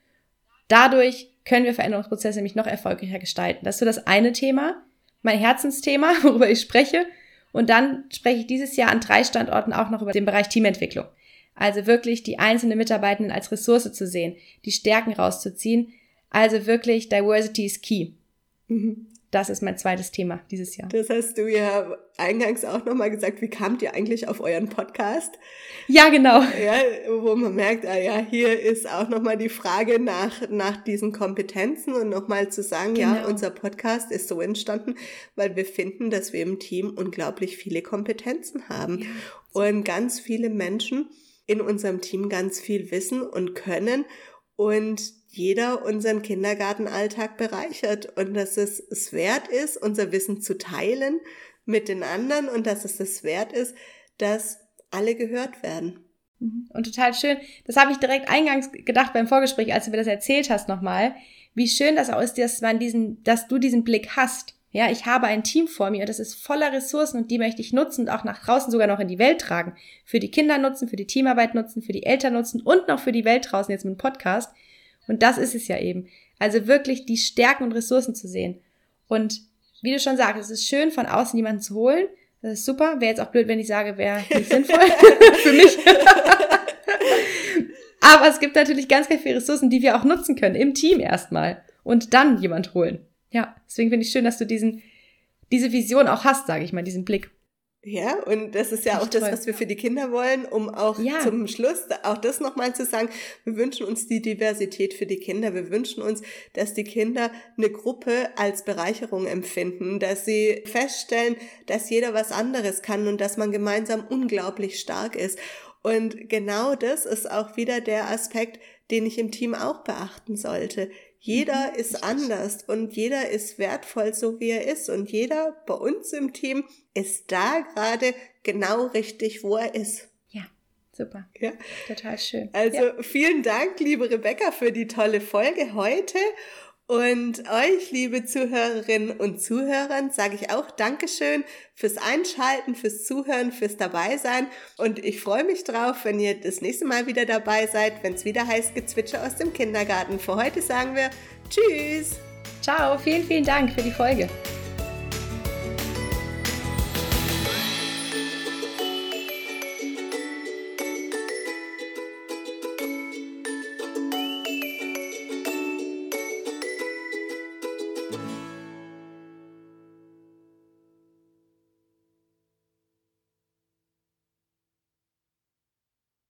Dadurch können wir Veränderungsprozesse nämlich noch erfolgreicher gestalten. Das ist so das eine Thema, mein Herzensthema, worüber ich spreche. Und dann spreche ich dieses Jahr an drei Standorten auch noch über den Bereich Teamentwicklung. Also wirklich die einzelnen Mitarbeitenden als Ressource zu sehen, die Stärken rauszuziehen. Also wirklich Diversity is key. Mhm. Das ist mein zweites Thema dieses Jahr. Das hast du ja eingangs auch nochmal gesagt. Wie kamt ihr eigentlich auf euren Podcast? Ja, genau. Ja, wo man merkt, ah ja, hier ist auch nochmal die Frage nach, nach diesen Kompetenzen und nochmal zu sagen, genau. ja, unser Podcast ist so entstanden, weil wir finden, dass wir im Team unglaublich viele Kompetenzen haben ja. und ganz viele Menschen in unserem Team ganz viel wissen und können und jeder unseren Kindergartenalltag bereichert und dass es es wert ist, unser Wissen zu teilen mit den anderen und dass es es wert ist, dass alle gehört werden. Mhm. Und total schön. Das habe ich direkt eingangs gedacht beim Vorgespräch, als du mir das erzählt hast nochmal. Wie schön das auch ist, dass man diesen, dass du diesen Blick hast. Ja, ich habe ein Team vor mir und das ist voller Ressourcen und die möchte ich nutzen und auch nach draußen sogar noch in die Welt tragen. Für die Kinder nutzen, für die Teamarbeit nutzen, für die Eltern nutzen und noch für die Welt draußen jetzt mit dem Podcast. Und das ist es ja eben. Also wirklich die Stärken und Ressourcen zu sehen. Und wie du schon sagst, es ist schön, von außen jemanden zu holen. Das ist super. Wäre jetzt auch blöd, wenn ich sage, wäre nicht sinnvoll für mich. Aber es gibt natürlich ganz, ganz viele Ressourcen, die wir auch nutzen können, im Team erstmal. Und dann jemand holen. Ja, deswegen finde ich schön, dass du diesen, diese Vision auch hast, sage ich mal, diesen Blick. Ja, und das ist ja auch das, was wir für die Kinder wollen, um auch ja. zum Schluss auch das nochmal zu sagen. Wir wünschen uns die Diversität für die Kinder. Wir wünschen uns, dass die Kinder eine Gruppe als Bereicherung empfinden, dass sie feststellen, dass jeder was anderes kann und dass man gemeinsam unglaublich stark ist. Und genau das ist auch wieder der Aspekt, den ich im Team auch beachten sollte. Jeder mhm. ist anders und jeder ist wertvoll, so wie er ist. Und jeder bei uns im Team ist da gerade genau richtig, wo er ist. Ja, super. Ja. Total schön. Also ja. vielen Dank, liebe Rebecca, für die tolle Folge heute. Und euch, liebe Zuhörerinnen und Zuhörer, sage ich auch Dankeschön fürs Einschalten, fürs Zuhören, fürs Dabeisein. Und ich freue mich drauf, wenn ihr das nächste Mal wieder dabei seid, wenn es wieder heißt Gezwitscher aus dem Kindergarten. Für heute sagen wir Tschüss. Ciao, vielen, vielen Dank für die Folge.